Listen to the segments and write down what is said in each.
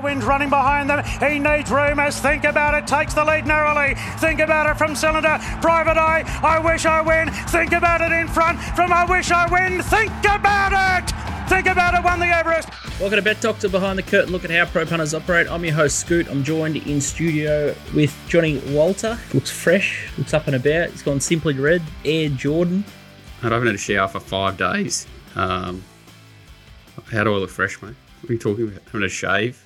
Wind running behind them. He needs room as Think About It takes the lead narrowly. Think About It from Cylinder. Private Eye. I wish I win. Think About It in front from I wish I win. Think About It. Think About It won the Everest. Welcome to Bet Doctor Behind the Curtain. Look at how pro punters operate. I'm your host Scoot. I'm joined in studio with Johnny Walter. Looks fresh. Looks up and about. He's gone simply red. Air Jordan. I haven't had a shower for five days. Um, how do I look fresh, mate? What are you talking about? Having a shave?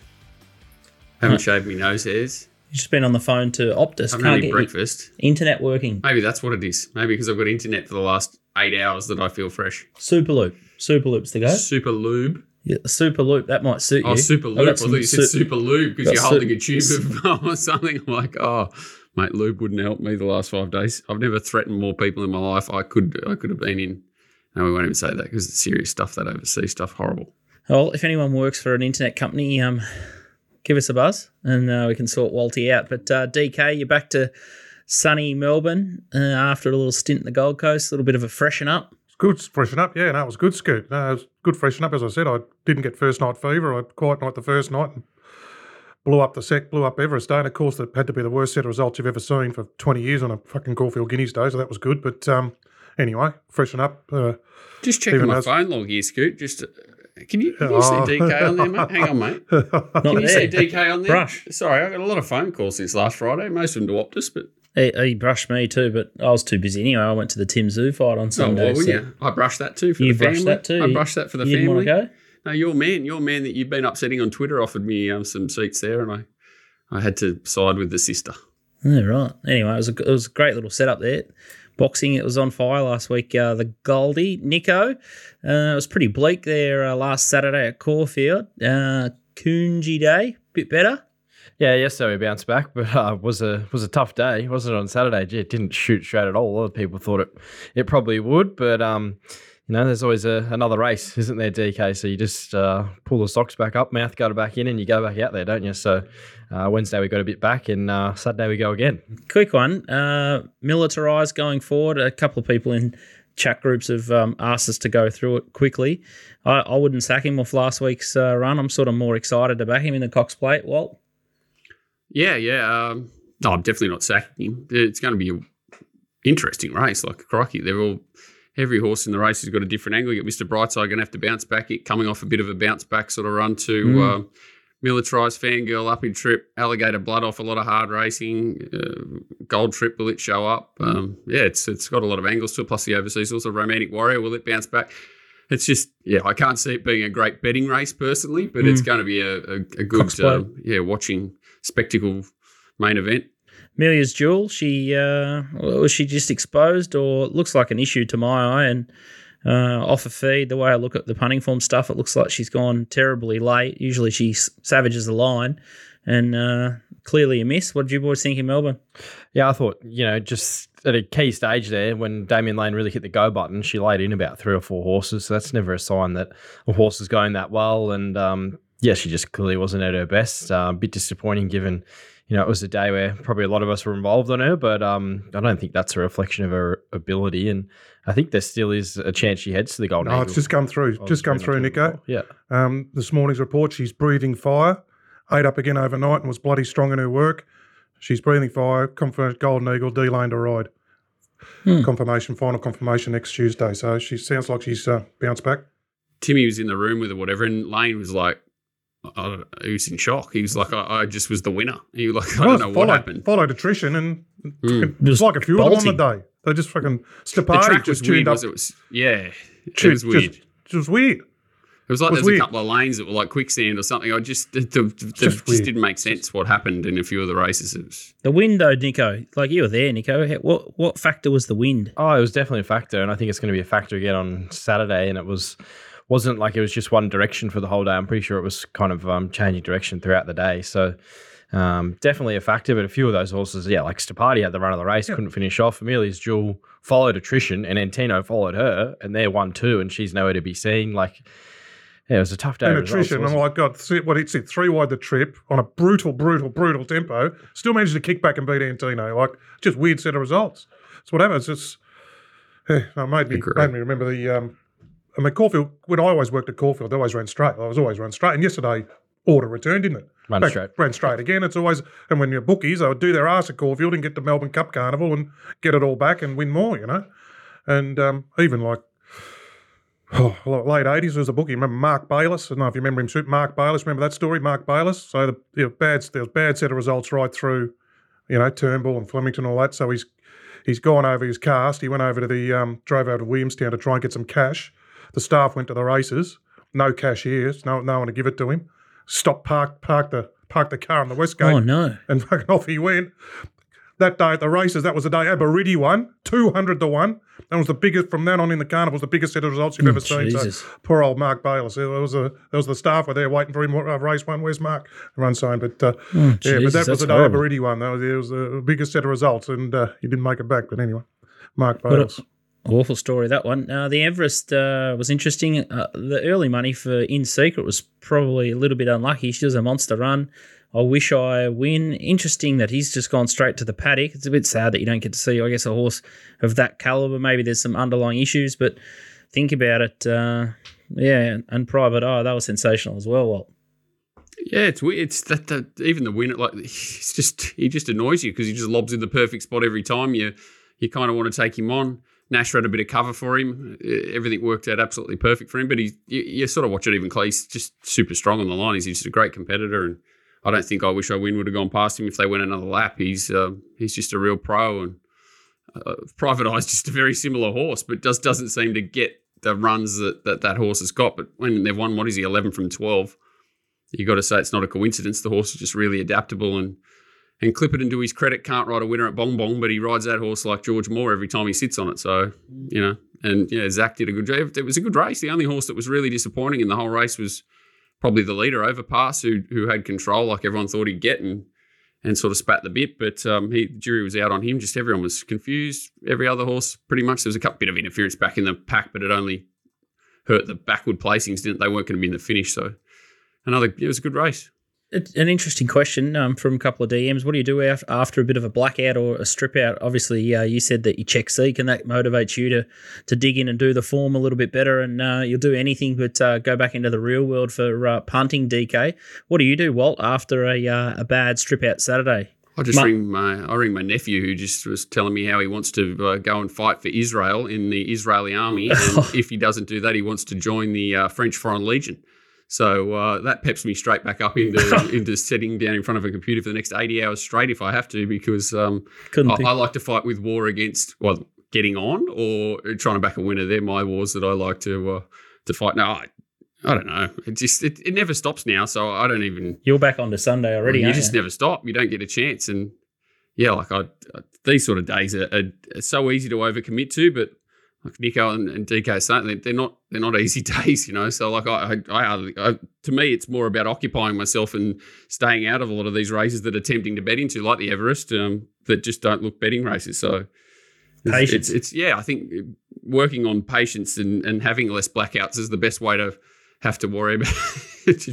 Haven't shaved my nose hairs. You've just been on the phone to Optus. Can't had any get breakfast. internet working. Maybe that's what it is. Maybe because I've got internet for the last eight hours that I feel fresh. Superloop. Superloop's the go. Super lube. Yeah, Superloop. That might suit you. Oh, super I've lube. I thought some you said su- super lube because got you're su- holding a tube of or something. I'm like, oh, mate, lube wouldn't help me the last five days. I've never threatened more people in my life. I could, I could have been in. No, we won't even say that because it's serious stuff. That overseas stuff, horrible. Well, if anyone works for an internet company, um, give us a buzz and uh, we can sort Walty out. But uh, DK, you're back to sunny Melbourne uh, after a little stint in the Gold Coast, a little bit of a freshen up. It's good freshen up, yeah. No, it was good, Scoot. No, it was good freshen up. As I said, I didn't get first night fever. I had quiet night the first night and blew up the sec, blew up Everest Day. And of course, that had to be the worst set of results you've ever seen for 20 years on a fucking Caulfield Guineas Day. So that was good. But um, anyway, freshen up. Uh, Just checking my as- phone log here, Scoot. Just uh, can you, can you Oh. see DK on there, mate? Hang on, mate. Not Can you see there. DK on there? Brush. Sorry, I got a lot of phone calls since last Friday. Most of them to Optus, but He, he brushed me too, but I was too busy anyway. I went to the Tim Tszyu fight on oh, Sunday. why wouldn't so you? I brushed that too for You the family. brushed that too? I brushed that for the you didn't family. want to go? No, your man, your man that you've been upsetting on Twitter offered me um, some seats there, and I, I had to side with the sister. Yeah, right. Anyway, it was a, it was a great little setup there. Boxing, it was on fire last week. Uh, the Goldie, Nico, uh, it was pretty bleak there uh, last Saturday at Caulfield. Uh, Coonji Day, bit better. Yeah, yesterday we bounced back, but uh, was a was a tough day, wasn't it? On Saturday, Gee, it didn't shoot straight at all. A lot of people thought it it probably would, but um, you know, there's always a, another race, isn't there, DK? So you just uh, pull the socks back up, mouth guard back in, and you go back out there, don't you? So uh, Wednesday we got a bit back, and uh, Saturday we go again. Quick one. Uh, militarized going forward. A couple of people in chat groups have um, asked us to go through it quickly. I, I wouldn't sack him off last week's uh, run. I'm sort of more excited to back him in the Cox Plate. Walt. Yeah, yeah. Um, no, I'm definitely not sacking him. It's going to be an interesting race. Like crikey, they're all every horse in the race has got a different angle. You got Mr. Brightside going to have to bounce back, it coming off a bit of a bounce back sort of run to. Mm. Um, Militarized fangirl up in trip, alligator blood off a lot of hard racing, uh, gold trip will it show up? Um, yeah, it's it's got a lot of angles to it. Plus the overseas also romantic warrior will it bounce back? It's just yeah, I can't see it being a great betting race personally, but it's going to be a, a, a good um, yeah watching spectacle main event. Amelia's Jewel, she uh, was she just exposed, or looks like an issue to my eye, and uh, off a feed. The way I look at the punting form stuff, it looks like she's gone terribly late. Usually she savages the line, and uh, clearly a miss. What did you boys think in Melbourne? Yeah, I thought, you know, just at a key stage there when Damien Lane really hit the go button, she laid in about three or four horses. So that's never a sign that a horse is going that well. And um, yeah, she just clearly wasn't at her best. Uh, a bit disappointing given, you know, it was a day where probably a lot of us were involved on her, but um, I don't think that's a reflection of her ability. And I think there still is a chance she heads to the Golden no, Eagle. it's just come through. Just come through, Nico. Yeah. Um, this morning's report, she's breathing fire. Ate up again overnight and was bloody strong in her work. She's breathing fire. Confirmed Golden Eagle, D lane to ride. Hmm. Confirmation, final confirmation next Tuesday. So she sounds like she's uh, bounced back. Timmy was in the room with her, whatever, and Lane was like, I don't know, he was in shock. He was like, I, I just was the winner. He was like, I don't know what followed, happened. Followed attrition and Mm. it's like a few of them on the day. They just fucking The Stapati track was just weird. tuned up. Was it? it was yeah, it tuned- was weird. Just, it was weird. It was like was there's a couple of lanes that were like quicksand or something. I just the, the, the, just just, didn't make sense what happened in a few of the races. It was, The wind, though, Nico. Like you were there, Nico. What what factor was the wind? Oh, it was definitely a factor, and I think it's going to be a factor again on Saturday. And it was wasn't like it was just one direction for the whole day. I'm pretty sure it was kind of um, changing direction throughout the day. So um, definitely a factor. But a few of those horses, yeah, like Stapati had the run of the race, couldn't finish off. Amelia's Jewel followed attrition, and Antino followed her, and they're one two, and she's nowhere to be seen. Like. Yeah, it was a tough day. And results, attrition, wasn't oh it? my God, what it's it three wide the trip on a brutal, brutal, brutal tempo. Still managed to kick back and beat Antino. Like, just weird set of results. That's whatever. It's, yeah, no, made me, made me remember the, um, I mean, Caulfield, when I always worked at Caulfield, they always ran straight. I was always run straight. And yesterday, order returned, didn't it? Run Back- straight. Ran straight again. It's always, and when you're bookies, they would do their arse at Caulfield and get the Melbourne Cup Carnival and get it all back and win more, you know. And um, even like, oh, late 80s, there was a bookie. Remember Mark Bayless? I don't know if you remember him Scoot Mark Bayless. Remember that story, Mark Bayless? So the you know, bad, there was bad set of results right through, you know, Turnbull and Flemington and all that. So he's he's gone over his cast. He went over to the, um, drove over to Williamstown to try and get some cash. The staff went to the races. No cashiers, no no one to give it to him. Stopped, parked, parked the parked the car on the west gate Oh no. and fucking off he went. That day at the races, that was the day Aberidi won, 200 to 1. That was the biggest, from then on in the carnival, was the biggest set of results you've Oh, ever seen. So poor old Mark Bayless. There was, a, there was the staff were there waiting for him, uh, race one, where's Mark? Run sign. But uh, yeah, but that was the day horrible. Aberidi won. That was, it was the biggest set of results and uh, he didn't make it back. But anyway, Mark What a- Bayless. Awful story that one. Uh, the Everest uh, was interesting. Uh, the early money for In Secret was probably a little bit unlucky. She was a monster run. I wish I win. Interesting that he's just gone straight to the paddock. It's a bit sad that you don't get to see, I guess, a horse of that caliber. Maybe there's some underlying issues, but think about it. Uh, yeah, and Private Eye, that was sensational as well. Walt. Yeah, it's. It's that, that even the winner, like it's just he just annoys you because he just lobs in the perfect spot every time. You you kind of want to take him on. Nash had a bit of cover for him. Everything worked out absolutely perfect for him. But he, you, you sort of watch it even close. He's just super strong on the line. He's just a great competitor, and I don't think I wish I win would have gone past him if they went another lap. He's uh, he's just a real pro, and uh, Private Eye's just a very similar horse, but just doesn't seem to get the runs that that, that horse has got. But when they've won, what is he, eleven from twelve? You got to say it's not a coincidence. The horse is just really adaptable and. And Clipperton, to his credit, can't ride a winner at Bong Bong, but he rides that horse like George Moore every time he sits on it. So, you know, and yeah, Zach did a good job. It was a good race. The only horse that was really disappointing in the whole race was probably the leader, Overpass, who who had control like everyone thought he'd get and and sort of spat the bit. But um, he, the jury was out on him. Just everyone was confused. Every other horse, pretty much. There was a couple bit of interference back in the pack, but it only hurt the backward placings. Didn't they weren't going to be in the finish. So another, it was a good race. It's an interesting question um, from a couple of DMs. What do you do af- after a bit of a blackout or a strip out? Obviously, uh, you said that you check seek, and that motivates you to to dig in and do the form a little bit better, and uh, you'll do anything but uh, go back into the real world for uh, punting. DK, what do you do, Walt, after a uh, a bad strip out Saturday? I just Ma- ring my I ring my nephew who just was telling me how he wants to uh, go and fight for Israel in the Israeli army, and if he doesn't do that, he wants to join the uh, French Foreign Legion. So uh, that peps me straight back up into into sitting down in front of a computer for the next eighty hours straight if I have to, because um, I. I like to fight with war against well getting on or trying to back a winner. They're my wars that I like to uh, to fight. Now I, I don't know. It just it, it never stops now, so I don't even You're back on to Sunday already, you just you? never stop. You don't get a chance, and yeah, like I, I- these sort of days are, are, are so easy to overcommit to, but like Nico and, and DK saying, they're- not they're not easy days, you know. So like I, I, I, I, to me, it's more about occupying myself and staying out of a lot of these races that are tempting to bet into, like the Everest, um, that just don't look betting races. So it's, Patience. It's, it's yeah, I think working on patience and, and having less blackouts is the best way to have to worry about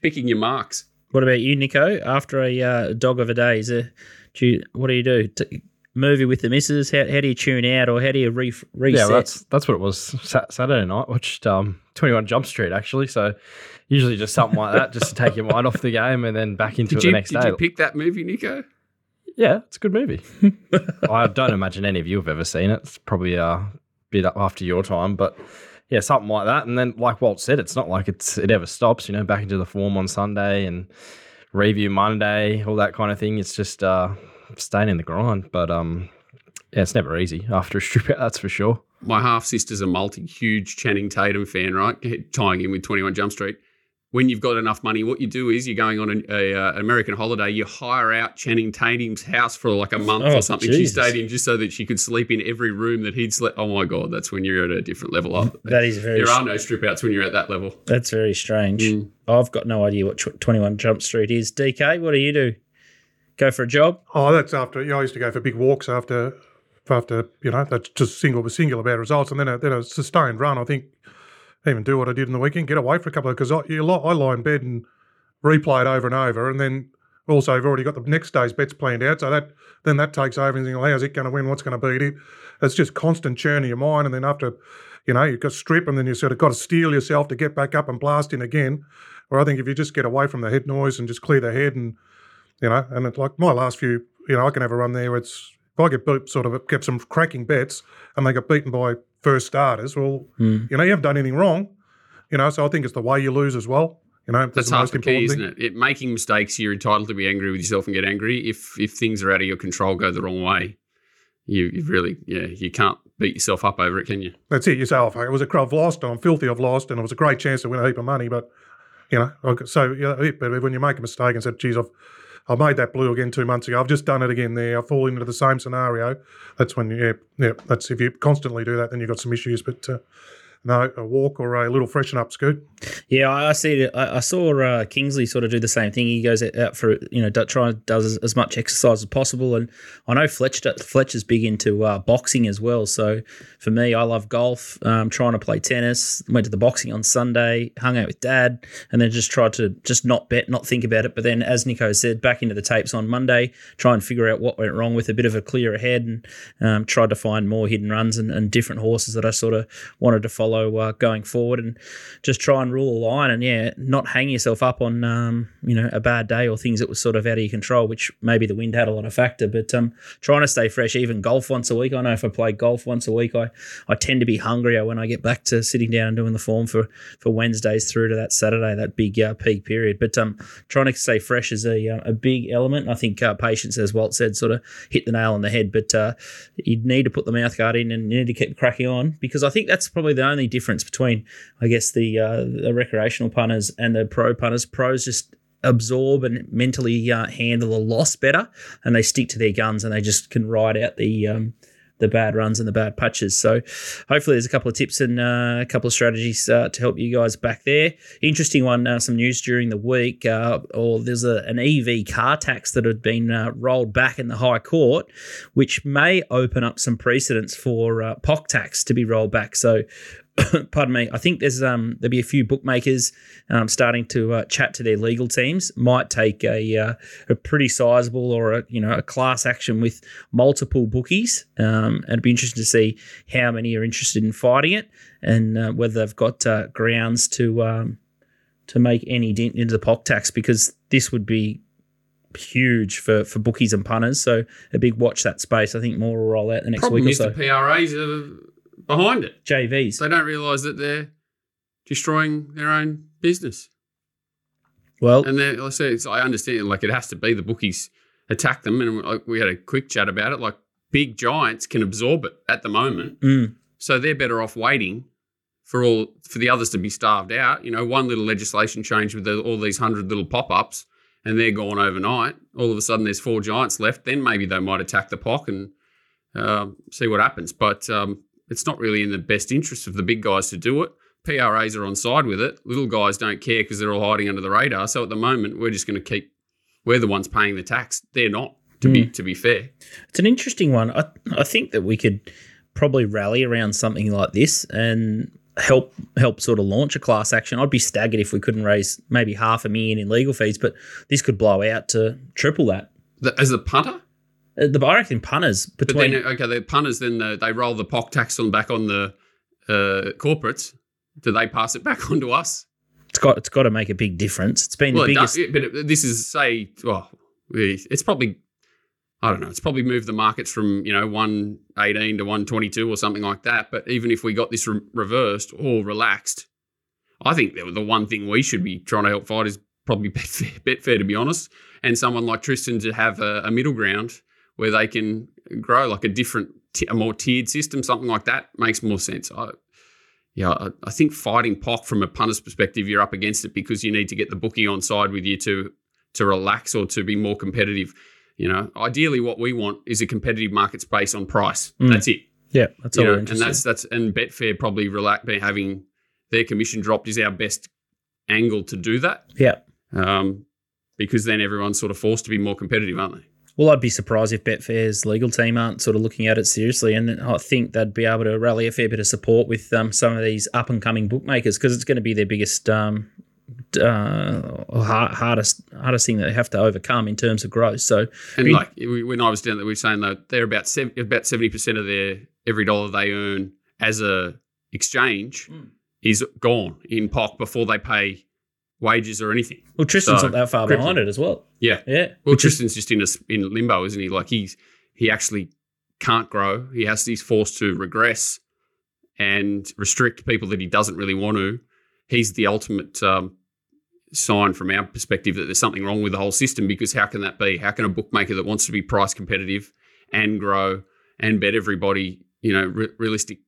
picking your marks. What about you, Nico? After a uh, dog of a day, is there, do you, what do you do? T- movie with the missus? How, how do you tune out or how do you re- reset? Yeah, that's that's what it was. Saturday night watched um, Twenty One Jump Street actually. So usually just something like that, just to take your mind off the game and then back into Did it you, the next did day. Did you pick that movie, Nico? yeah, it's a good movie. I don't imagine any of you have ever seen it. It's probably a bit up after your time, but yeah, something like that. And then, like Walt said, it's not like it's it ever stops. You know, back into the form on Sunday and review Monday, all that kind of thing. It's just uh, staying in the grind. But um, yeah, it's never easy after a strip out. That's for sure. My half sister's a multi huge Channing Tatum fan, right? Tying in with 21 Jump Street. When you've got enough money, what you do is you're going on an a, uh, American holiday. You hire out Channing Tatum's house for like a month Oh, or something. She stayed in just so that she could sleep in every room that he'd slept. Oh my god, that's when you're at a different level up. That is very. There are no strip outs when you're at that level. That's very strange. Mm. I've got no idea what 21 Jump Street is. DK, what do you do? Go for a jog? Oh, that's after. Know, I used to go for big walks after, after you know, that's just single singular bad results, and then a, then a sustained run. I think even do what I did in the weekend, get away for a couple of because I, you li- I lie in bed and replay it over and over, and then also I've already got the next day's bets planned out, so that then that takes over and you think, well, how's it going to win? What's going to beat it? It's just constant churn in your mind, and then after you know, you've got to strip and then you sort of got to steel yourself to get back up and blast in again. Or I think if you just get away from the head noise and just clear the head and, you know, and it's like my last few, you know, I can have a run there. It's, if I get beat, sort of get some cracking bets and they get beaten by first starters, well, Mm. you know, you haven't done anything wrong. You know, so I think it's the way you lose as well. You know, that's, That's the half most the key, important isn't thing. it? it? Making mistakes, you're entitled to be angry with yourself and get angry. If if things are out of your control, go the wrong way, you you really yeah you can't beat yourself up over it, can you? That's it. You say, oh, fuck, it was a I've lost and I'm filthy, I've lost, and it was a great chance to win a heap of money. But, you know, so, you know, but when you make a mistake and said, geez, I've, I made that blue again two months ago. I've just done it again there. I fall into the same scenario. That's when, yeah, yeah. That's if you constantly do that, then you've got some issues. But uh, no, a walk or a little freshen up's good. Yeah, I see. I, saw uh, Kingsley sort of do the same thing. He goes out for you know try does as, much exercise as possible, and I know Fletch Fletcher's big into uh, boxing as well. So for me, I love golf. Um, trying to play tennis. Went to the boxing on Sunday. Hung out with Dad, and then just tried to just not bet, not think about it. But then, as Nico said, back into the tapes on Monday, try and figure out what went wrong with a bit of a clearer head, and um, tried to find more hidden runs and, and different horses that I sort of wanted to follow uh, going forward, and just try and rule a line and yeah, not hang yourself up on um, you know a bad day or things that were sort of out of your control, which maybe the wind had a lot of factor. But um, trying to stay fresh, even golf once a week. I know if I play golf once a week, I, I tend to be hungrier when I get back to sitting down and doing the form for for Wednesdays through to that Saturday, that big uh, peak period. But um, trying to stay fresh is a uh, a big element. I think uh, patience, as Walt said, sort of hit the nail on the head. But uh, you need to put the mouth guard in and you need to keep cracking on because I think that's probably the only difference between, I guess, the uh, the recreational punters and the pro punters. Pros just absorb and mentally uh, handle a loss better, and they stick to their guns and they just can ride out the. Um, the bad runs and the bad patches. So, hopefully, there's a couple of tips and uh, a couple of strategies uh, to help you guys back there. Interesting one, uh, some news during the week, uh, or there's a, an EV car tax that had been uh, rolled back in the High Court, which may open up some precedents for uh, POC tax to be rolled back. So, pardon me, I think there's um there'll be a few bookmakers um, starting to uh, chat to their legal teams. Might take a uh, a pretty sizable or a you know a class action with multiple bookies, um, and it'd be interesting to see how many are interested in fighting it and uh, whether they've got uh, grounds to um, to make any dent into the POC tax because this would be huge for, for bookies and punters. So a big watch that space. I think more will roll out the next Problem week or so. the PRAs are behind it. JVs. They don't realise that they're destroying their own business. Well, And then, I it's, I understand, like it has to be the bookies attack them, and like, we had a quick chat about it. Like big giants can absorb it at the moment, mm, so they're better off waiting for all for the others to be starved out. You know, one little legislation change with the, all these hundred little pop ups, and they're gone overnight. All of a sudden, there's four giants left. Then maybe they might attack the POC and um, see what happens. But um, it's not really in the best interest of the big guys to do it. PRAs are on side with it. Little guys don't care because they're all hiding under the radar. So at the moment, we're just going to keep. We're the ones paying the tax. They're not. To be hmm. to be fair, it's an interesting one. I, I think that we could probably rally around something like this and help help sort of launch a class action. I'd be staggered if we couldn't raise maybe half a million in legal fees, but this could blow out to triple that. the, as a punter. Uh, The I reckon punters But between then, okay, the punters then uh, they roll the POC tax on back on the uh, corporates. Do they pass it back on to us? it's got it's got to make a big difference. It's been Well, the it does, biggest. but it- this is say, well, it's probably, I don't know, it's probably moved the markets from you know one eighteen to one twenty two or something like that. But even if we got this re- reversed or relaxed, I think the one thing we should be trying to help fight is probably Betfair, Betfair to be honest, and someone like Tristan to have a, a middle ground where they can grow like a different, a more tiered system, something like that makes more sense. I, yeah, I, I think fighting POC from a punter's perspective, you're up against it because you need to get the bookie on side with you to to relax or to be more competitive. You know, ideally, what we want is a competitive market space on price. Mm. That's it. Yeah, that's You all. know, and that's that's and Betfair probably relax having their commission dropped is our best angle to do that. yeah. Um, because then everyone's sort of forced to be more competitive, aren't they? Well, I'd be surprised if Betfair's legal team aren't sort of looking at it seriously, and I think they'd be able to rally a fair bit of support with um, some of these up and coming bookmakers because it's going to be their biggest, um, uh, hard, hardest, hardest thing that they have to overcome in terms of growth. So, And Be- like when I was down there, we were saying that they're about about seventy percent of their every dollar they earn as a exchange Mm. is gone in POC before they pay wages or anything. Well, Tristan's So, not that far crippled. behind it as well. Yeah. Yeah. Well, Which is- Tristan's just in a, in limbo, isn't he? Like he's he actually can't grow. He has he's forced to regress and restrict people that he doesn't really want to. He's the ultimate um, sign from our perspective that there's something wrong with the whole system. Because how can that be? How can a bookmaker that wants to be price competitive and grow and bet everybody, you know, re- realistic,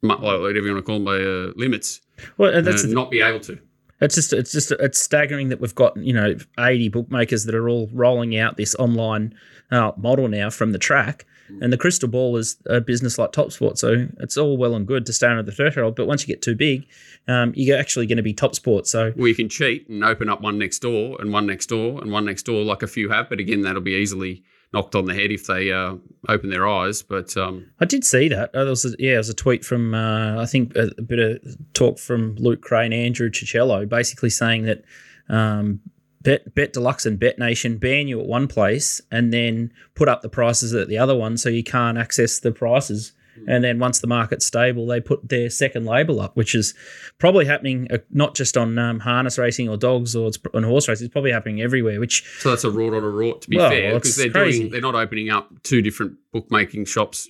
whatever you want to call them, uh, limits, well, and that's uh, not be able to? It's just it's just it's staggering that we've got you know eighty bookmakers that are all rolling out this online uh, model now from the track, and the crystal ball is a business like Top Sport, so it's all well and good to stay under the threshold, but once you get too big, um, you're actually going to be Top Sport. So Well, you can cheat and open up one next door and one next door and one next door, like a few have. But again, that'll be easily knocked on the head if they uh, open their eyes. But um, I did see that. Uh, there was a, yeah, it was a tweet from uh, I think a, a bit of talk from Luke Crane, Andrew Cicello, basically saying that um, Bet Bet Deluxe and Bet Nation ban you at one place and then put up the prices at the other one, so you can't access the prices. And then once the market's stable, they put their second label up, which is probably happening uh, not just on um, harness racing or dogs or it's on horse racing. It's probably happening everywhere. Which so that's a rort on a rort, to be Well, fair, because they're crazy. doing they're not opening up two different bookmaking shops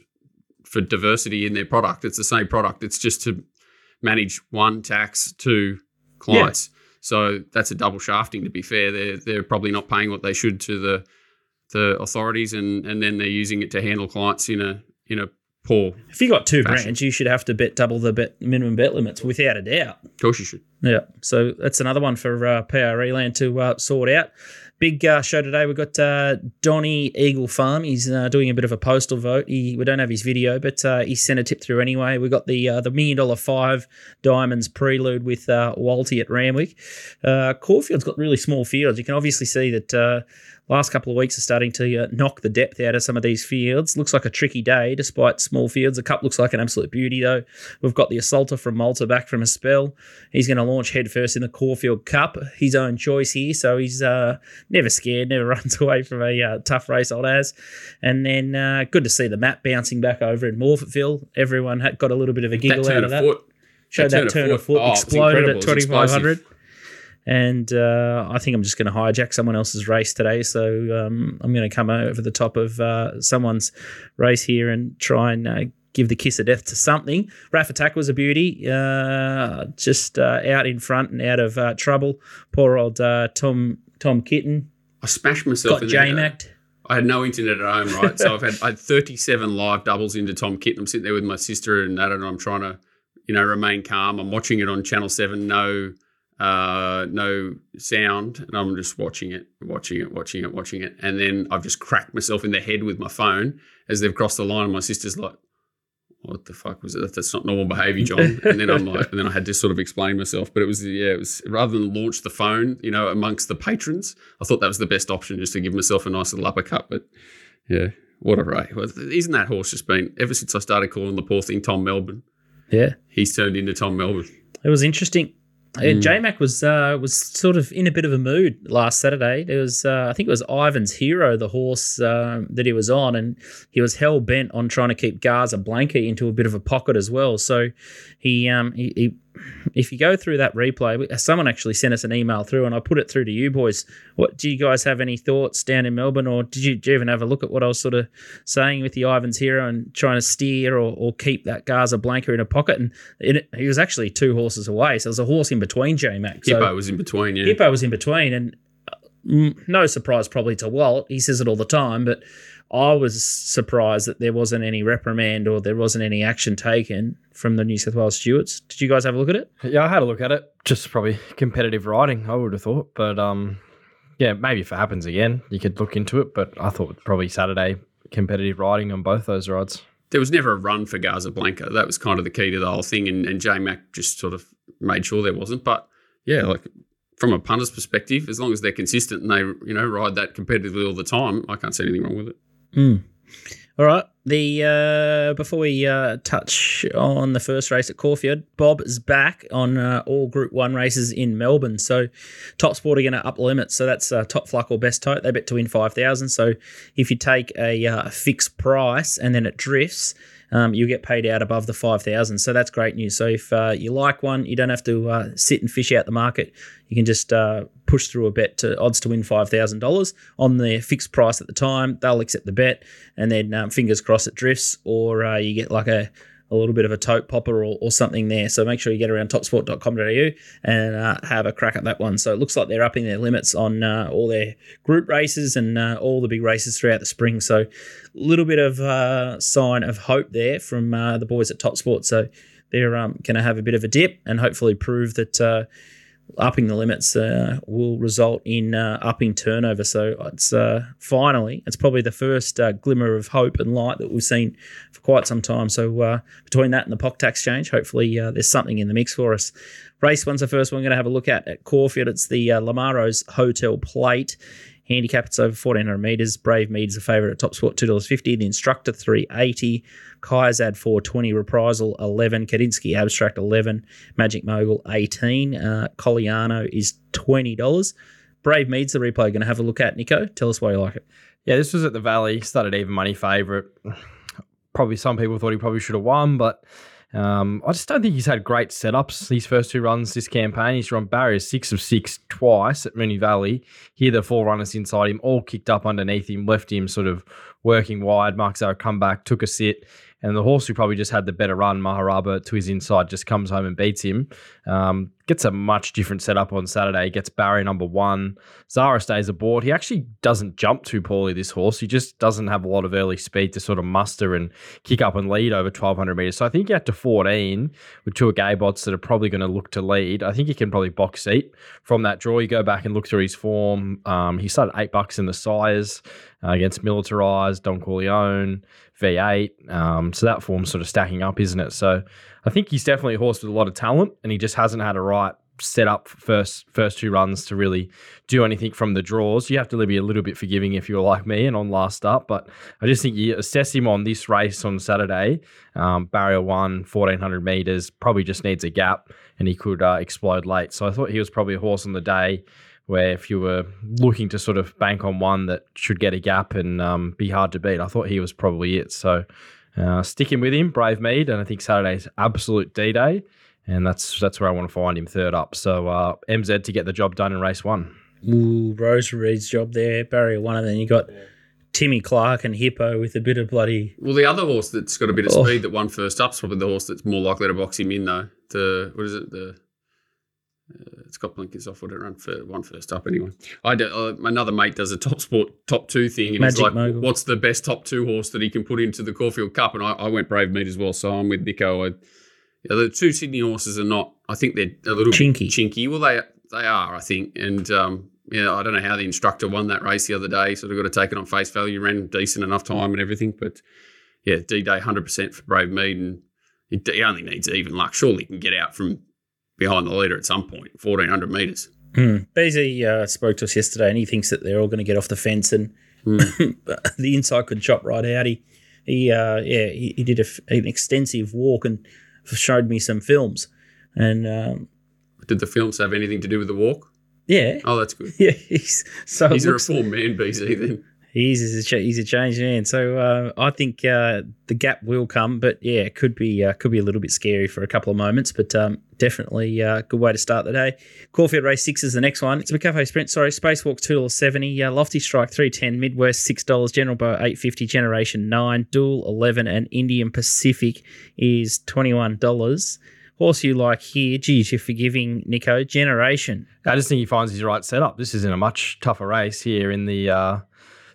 for diversity in their product. It's the same product. It's just to manage one tax, two clients. So that's a double shafting. To be fair, they're they're probably not paying what they should to the the authorities, and and then they're using it to handle clients in a in a poor. if you got two Fashion. brands, you should have to bet double the bet minimum bet limits without a doubt. Of course, you should. Yeah, so that's another one for uh, PRE land to uh, sort out. Big uh, show today. We've got uh, Donny Eagle Farm. He's uh, doing a bit of a postal vote. He, we don't have his video, but uh, he sent a tip through anyway. We've got the uh, the million dollar five diamonds prelude with uh, Walty at Randwick. Uh, Caulfield's got really small fields. You can obviously see that uh, last couple of weeks are starting to uh, knock the depth out of some of these fields. Looks like a tricky day despite small fields. The cup looks like an absolute beauty though. We've got the assaulter from Malta back from a spell. He's going to launch headfirst in the Caulfield Cup, his own choice here. So he's uh, never scared, never runs away from a uh, tough race, old as. And then uh, good to see the map bouncing back over in Morphettville. Everyone had got a little bit of a giggle out of that. foot. Showed that, turn of foot, Oh, exploded at 2500. And uh, I think I'm just going to hijack someone else's race today. So um, I'm going to come over the top of uh, someone's race here and try and uh, give the kiss of death to something. Raf Attack was a beauty, uh, just uh, out in front and out of uh, trouble. Poor old uh, Tom Tom Kitten I smashed myself got J-Macked. I had no internet at home, right? so I've had I had 37 live doubles into Tom Kitten. I'm sitting there with my sister and that, and I'm trying to, you know, remain calm. I'm watching it on Channel Seven, no, uh, no sound, and I'm just watching it, watching it, watching it, watching it, and then I've just cracked myself in the head with my phone as they've crossed the line, and my sister's like. What the fuck was it? That's not normal behaviour, John. And then I'm like, and then I had to sort of explain myself. But it was, yeah, it was rather than launch the phone, you know, amongst the patrons, I thought that was the best option, just to give myself a nice little uppercut. But yeah, what a. Well, Isn't that horse just been, ever since I started calling the poor thing Tom Melbourne, Yeah, he's turned into Tom Melbourne. It was interesting. Mm. J Mac was uh, was sort of in a bit of a mood last Saturday. There was, uh, I think it was Ivan's Hero, the horse um, that he was on, and he was hell bent on trying to keep Garza Blanca into a bit of a pocket as well. So he, um, he, he if you go through that replay, someone actually sent us an email through, and I put it through to you boys. What do you guys have any thoughts down in Melbourne, or did you, did you even have a look at what I was sort of saying with the Ivan's Hero and trying to steer or, or keep that Garza Blanca in a pocket? And it, he was actually two horses away, so there was a horse in between J Mac. So Hippo was in between, yeah. Hippo was in between, and uh, no surprise probably to Walt. He says it all the time, but I was surprised that there wasn't any reprimand or there wasn't any action taken from the New South Wales stewards. Did you guys have a look at it? Yeah, I had a look at it. Just probably competitive riding, I would have thought. But um, yeah, maybe if it happens again, you could look into it. But I thought probably Saturday competitive riding on both those rides. There was never a run for Garza Blanca. That was kind of the key to the whole thing. And, and J Mac just sort of made sure there wasn't. But yeah, like from a punter's perspective, as long as they're consistent and they, you know, ride that competitively all the time, I can't see anything wrong with it. Mm. All right. The uh, before we uh, touch on the first race at Caulfield, Bob is back on uh, all Group One races in Melbourne. So, Top Sport are going to up limits. So that's uh, Top Fluc or Best Tote. They bet to win five thousand. So if you take a uh, fixed price and then it drifts, um, you get paid out above the 5000 So that's great news. So if uh, you like one, you don't have to uh, sit and fish out the market. You can just uh, push through a bet to odds to win $5,000 on the fixed price at the time. They'll accept the bet, and then um, fingers crossed it drifts, or uh, you get like a a little bit of a tote popper or, or something there. So make sure you get around topsport.com.au and uh, have a crack at that one. So it looks like they're upping their limits on uh, all their group races and uh, all the big races throughout the spring. So a little bit of uh, sign of hope there from uh, the boys at Topsport. So they're um, going to have a bit of a dip and hopefully prove that uh, upping the limits uh, will result in uh, upping turnover. So it's uh, finally, it's probably the first glimmer of hope and light that we've seen quite some time. So uh, between that and the POC tax change, hopefully uh, there's something in the mix for us. Race one's the first one we're going to have a look at at Caulfield. It's the uh, Lamaros Hotel Plate. Handicap, it's over 1400 metres. Brave Mead's a favourite at top sport, $2.50. The instructor, 380 Kairzad 420, Reprisal 11, Kadinsky Abstract 11, Magic Mogul 18, uh, Colliano is $20. Brave Mead's the replay going to have a look at. Nico, tell us why you like it. Yeah, this was at the Valley, started even money favourite. Probably some people thought he probably should have won, but um, I just don't think he's had great setups these first two runs this campaign. He's run barriers six of six twice at Moonee Valley. Here, the four runners inside him all kicked up underneath him, left him sort of working wide. Mark Zahra come back, took a sit, and the horse who probably just had the better run, Maharaba, to his inside, just comes home and beats him. Um, gets a much different setup on Saturday. Gets barrier number one. Zahra stays aboard. He actually doesn't jump too poorly, this horse. He just doesn't have a lot of early speed to sort of muster and kick up and lead over 1,200 metres. So I think have to 14 with two gay bots that are probably going to look to lead. I think he can probably box seat from that draw. You go back and look through his form. Um, he started eight bucks in the sires uh, against Militarized, Don Corleone, V8. Um, so that form's sort of stacking up, isn't it? So I think he's definitely a horse with a lot of talent, and he just hasn't had a right set up first first two runs to really do anything from the draws. You have to be a little bit forgiving if you're like me and on last up, but I just think you assess him on this race on Saturday. Um, barrier one, 1400 meters, probably just needs a gap and he could uh, explode late. So I thought he was probably a horse on the day where if you were looking to sort of bank on one that should get a gap and um, be hard to beat, I thought he was probably it. So uh, sticking with him, Brave Mead, and I think Saturday's absolute D Day, and that's that's where I want to find him third up. So uh, MZ to get the job done in race one. Ooh, Rose Reed's job there, barrier one, and then you got Timmy Clark and Hippo with a bit of bloody. Well, the other horse that's got a bit of Oh. speed that won first up's probably the horse that's more likely to box him in, though. The what is it? The uh, it's got blinkers off. Would it run for one first up anyway? I do, uh, another mate does a top sport top two thing, and Magic he's like, Mogul. "What's the best top two horse that he can put into the Caulfield Cup?" And I, I went Brave Mead as well, so I'm with Nico. I, yeah, the two Sydney horses are not. I think they're a little Chinky. chinky. Well, they they are, I think, and um, yeah, I don't know how the instructor won that race the other day. Sort of got to take it on face value. Ran decent enough time and everything, but yeah, D Day, hundred percent for Brave Mead, and he, he only needs even luck. Surely he can get out from behind the leader at some point, fourteen hundred meters. Hmm. BZ uh, spoke to us yesterday, and he thinks that they're all going to get off the fence, and the inside could chop right out. He, he, uh, yeah, he, he did a f an extensive walk and showed me some films, and um, Did the films have anything to do with the walk? yeah, Oh, that's good. yeah, he's so He's a reformed man, BC. Then He's a cha- he's a changed man. So uh, I think uh, the gap will come, but yeah, it could be uh, could be a little bit scary for a couple of moments, but um, definitely a good way to start the day. Caulfield Race Six is the next one. It's a McCafe Sprint. Sorry, Spacewalk two dollars seventy. Uh, Lofty Strike three ten. Midwest six dollars. General Bow eight fifty. Generation nine. Dual eleven. And Indian Pacific is twenty one dollars. Horse you like here? Geez, you're forgiving Nico. Generation. I just think he finds his right setup. This is in a much tougher race here in the uh,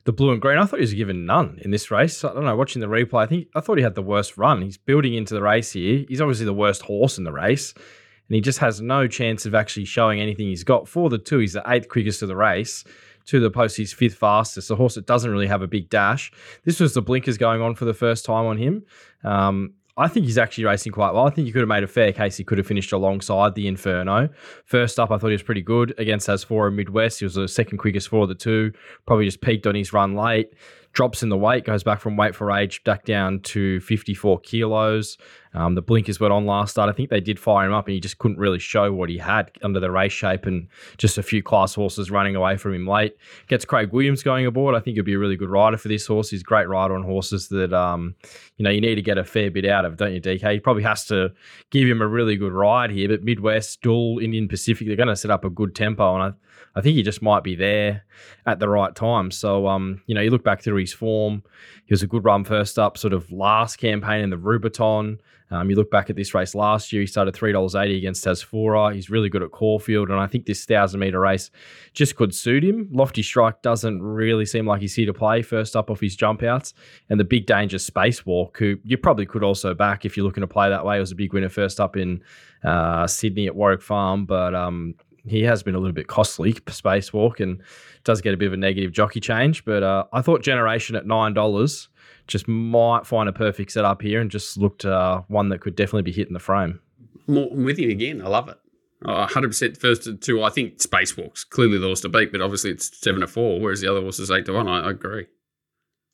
the blue and green. I thought he was given none in this race. I don't know. Watching the replay, I think I thought he had the worst run. He's building into the race here. He's obviously the worst horse in the race, and he just has no chance of actually showing anything he's got. For the two, he's the eighth quickest of the race. To the post, he's fifth fastest. A horse that doesn't really have a big dash. This was the blinkers going on for the first time on him. Um, I think he's actually racing quite well. I think you could have made a fair case he could have finished alongside the Inferno. First up, I thought he was pretty good against Asfoora Midwest. He was the second quickest for the two. Probably just peaked on his run late. Drops in the weight, goes back from weight for age back down to 54 kilos. Um, the blinkers went on last start. I think they did fire him up, and he just couldn't really show what he had under the race shape, and just a few class horses running away from him late. Gets Craig Williams going aboard. I think he'll be a really good rider for this horse. He's a great rider on horses that um, you know you need to get a fair bit out of, don't you, DK? He probably has to give him a really good ride here. But Midwest, Dual, Indian Pacific, they're going to set up a good tempo, and I, I think he just might be there at the right time. So um, you know, you look back through his form. He was a good run first up, sort of last campaign in the Rubiton. Um, you look back at this race last year, he started $3.80 against Tasfora. He's really good at Caulfield, and I think this 1,000 metre race just could suit him. Lofty Strike doesn't really seem like he's here to play first up off his jump outs. And the big danger Spacewalk, who you probably could also back if you're looking to play that way. It was a big winner first up in uh, Sydney at Warwick Farm, but um, he has been a little bit costly, Spacewalk, and does get a bit of a negative jockey change. But uh, I thought Generation at $9 just might find a perfect setup here and just looked uh, one that could definitely be hitting the frame. More, I'm with you again. I love it. Uh, 100% first to two. I think Spacewalk's clearly the horse to beat, but obviously it's seven to four, whereas the other horse is eight to one. I, I agree.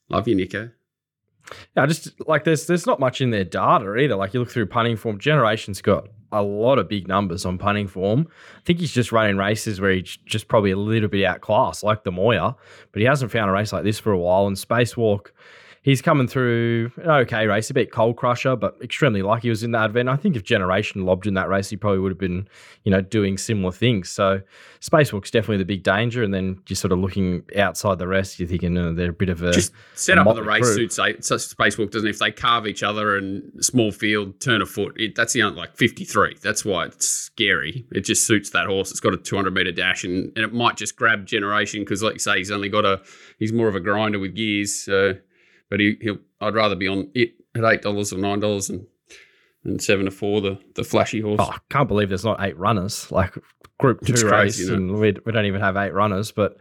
Love you, Nico. Yeah, just like there's there's not much in their data either. Like you look through punting form, Generation's got a lot of big numbers on punting form. I think he's just running races where he's just probably a little bit outclassed, like the Moir, but he hasn't found a race like this for a while. And Spacewalk, he's coming through an okay race, a bit cold crusher, but extremely lucky he was in that event. I think if Generation lobbed in that race, he probably would have been, you know, doing similar things. So Spacewalk's definitely the big danger. And then just sort of looking outside the rest, you're thinking uh, they're a bit of a just set up of the race suits say such Spacewalk doesn't. If they carve each other and small field turn a foot, it, that's the only like 53. That's why it's scary. It just suits that horse. It's got a 200 meter dash and, and it might just grab Generation because, like you say, he's only got a he's more of a grinder with gears. So, but he, he'll I'd rather be on it at eight dollars or nine dollars and and seven to four the the flashy horse. Oh, I can't believe there's not eight runners. Like Group Two It's race, crazy, and we, we don't even have eight runners. But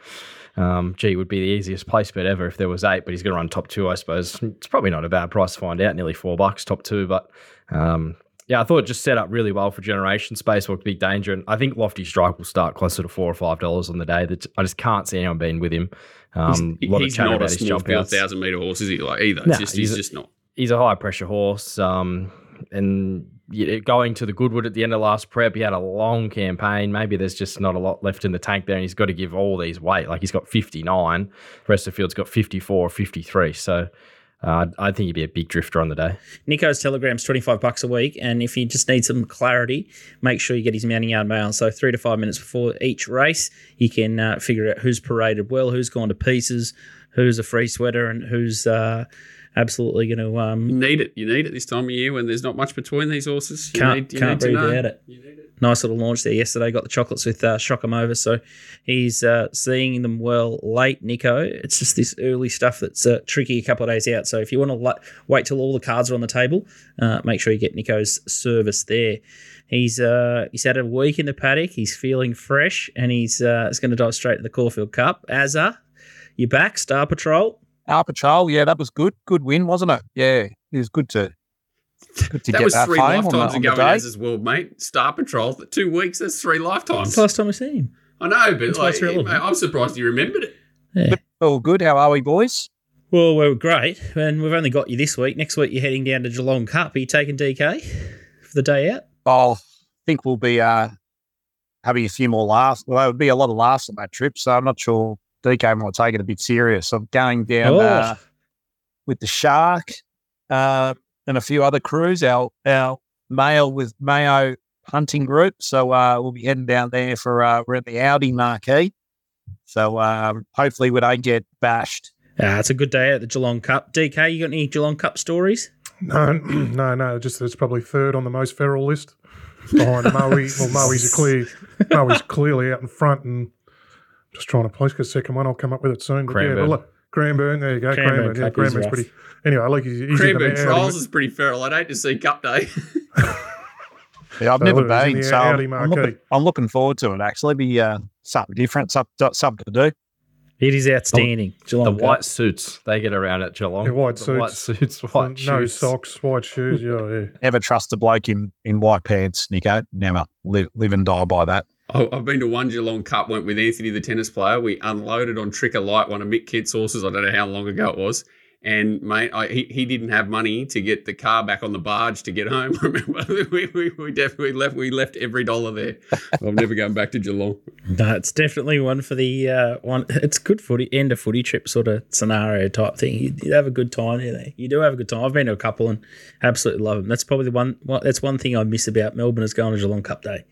um, gee, would be the easiest place bet ever if there was eight. But he's going to run top two, I suppose. It's probably not a bad price to find out. Nearly four bucks top two, but. Um, yeah, I thought it just set up really well for Generation Spacewalk, big danger, and I think Lofty Strike will start closer to four or five dollars on the day. That I just can't see anyone being with him. Um, he's a lot of he's not a about small jump field outs thousand meter horse, is he? Like either. No, just he's, he's a- just not. he's a high pressure horse. Um, and going to the Goodwood at the end of last prep, he had a long campaign. Maybe there's just not a lot left in the tank there, and he's got to give all these weight. Like he's got 59, the rest of the field's got 54 or 53. So uh, I think he'd be a big drifter on the day. Nico's Telegram's 25 bucks a week. And if you just need some clarity, make sure you get his mounting yard mail. So, three to five minutes before each race, you can uh, figure out who's paraded well, who's gone to pieces, who's a free sweater, and who's uh, absolutely going to. You Um, need it. You need it this time of year when there's not much between these horses. You can't need, you can't need to breathe know. without it. Nice little launch there yesterday. Got the chocolates with uh, Shock 'em over. So he's uh, seeing them well late, Nico. It's just this early stuff that's uh, tricky a couple of days out. So if you want to wait till all the cards are on the table, uh, make sure you get Nico's service there. He's uh, he's had a week in the paddock. He's feeling fresh, and he's uh, he's going to dive straight to the Caulfield Cup. Azza, you back? Star Patrol. Our patrol, yeah, that was good. Good win, wasn't it? Yeah, it was good to good to That get was that three home on the, lifetimes on ago in day. Az's world, mate. Star Patrol, two weeks, that's three lifetimes. It's the last time we've seen him. I know, but like, mate, I'm surprised you remembered it. Yeah. All good. How are we, boys? Well, we're great, and we've only got you this week. Next week, you're heading down to Geelong Cup. Are you taking DK for the day out? Oh, I think we'll be uh, having a few more laughs. Well, there would be a lot of laughs on that trip, so I'm not sure DK might take it a bit serious. I'm going down Oh. uh, with the Shark uh, and a few other crews. Our our Mayo with Mayo hunting group. So uh, we'll be heading down there for uh, we're at the Audi marquee. So um, hopefully we don't get bashed. Ah, it's a good day at the Geelong Cup. DK, you got any Geelong Cup stories? No, no, no. Just it's probably third on the most feral list behind Maui. Well, Maui's a clear. Maui's clearly out in front, and just trying to place the second one. I'll come up with it soon. But yeah, Cranbourne. well, look, Cranbourne. There you go. Cranbourne Cranbourne. Yeah, Cup Cranbourne's rough. pretty. Anyway, I like he's, he's Cranbourne in Trials is pretty feral. I'd hate to see Cup Day. Yeah, I've So never it was in been, the so I'm, I'm looking. I'm looking forward to it. Actually, be uh, something different, something, something to do. It is outstanding. The Geelong white suits they get around at Geelong. Yeah, white The white suits, suits, white no socks, white shoes. Yeah, yeah. Never trust a bloke in, in white pants, Nico. Never live, live and die by that. I- I've been to one Geelong Cup, went with Anthony, the tennis player. We unloaded on Tricker Light, one of Mick Kent's horses. I don't know how long ago it was. And mate, I, he, he didn't have money to get the car back on the barge to get home. Remember, we, we, we definitely left. We left every dollar there. I'm never going back to Geelong. No, it's definitely one for the uh, one. It's good footy end of footy trip sort of scenario type thing. You, you have a good time there. You do have a good time. I've been to a couple and absolutely love them. That's probably the one. one that's one thing I miss about Melbourne is going to Geelong Cup Day.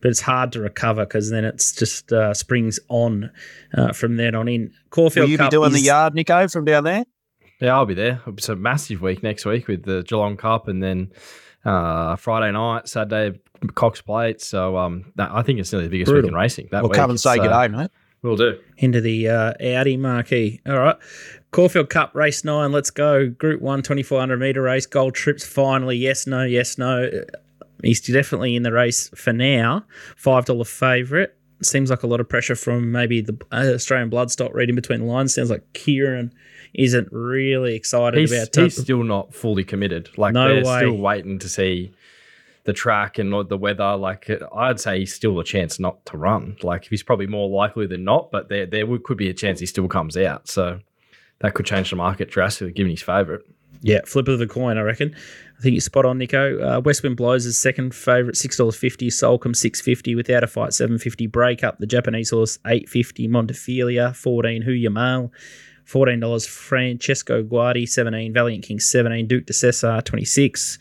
But it's hard to recover because then it's just uh, springs on uh, from then on in. Will Caulfield you be Cup doing the yard, Nico, from down there? Yeah, I'll be there. It's a massive week next week with the Geelong Cup and then uh, Friday night, Saturday, Cox Plate. So um, that, I think it's nearly the biggest week in racing. That We'll week. come and say uh, good day, mate. We'll do. into the uh, Audi marquee. All right. Caulfield Cup race nine. Let's go. Group one, 2400 meter race. Gold trips finally. Yes, no, yes, no. He's definitely in the race for now. $5 favourite. Seems like a lot of pressure from maybe the Australian Bloodstock reading between the lines. Sounds like Ciaron isn't really excited He's, about he's still not fully committed. Like No they're way. still waiting to see the track and the weather. Like I'd say he's still a chance not to run. Like he's probably more likely than not, but there there could be a chance he still comes out. So that could change the market drastically, given his favourite. Yeah, flip of the coin, I reckon. I think you're spot on, Nicko. Uh, West Wind Blows is second favourite, six dollars fifty. Six fifty. Without a fight, seven fifty. Breakup the Japanese horse eight fifty. Montefilia fourteen. Hoo Ya Mal. Fourteen dollars. Francesco Guardi seventeen. Valiant King seventeen. Duke De Sessa twenty six.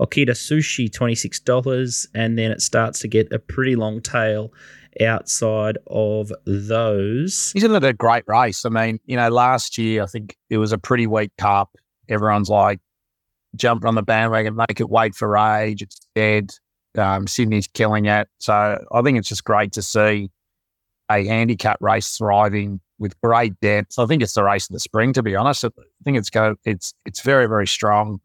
Okita Soushi twenty six dollars, and then it starts to get a pretty long tail outside of those. Isn't it a great race? I mean, you know, last year I think it was a pretty weak cup. Everyone's like jumping on the bandwagon, make it wait for age. It's dead. Um, Sydney's killing it. So I think it's just great to see a handicap race thriving with great depth. I think it's the race of the spring, to be honest. I think it's go it's it's very, very strong.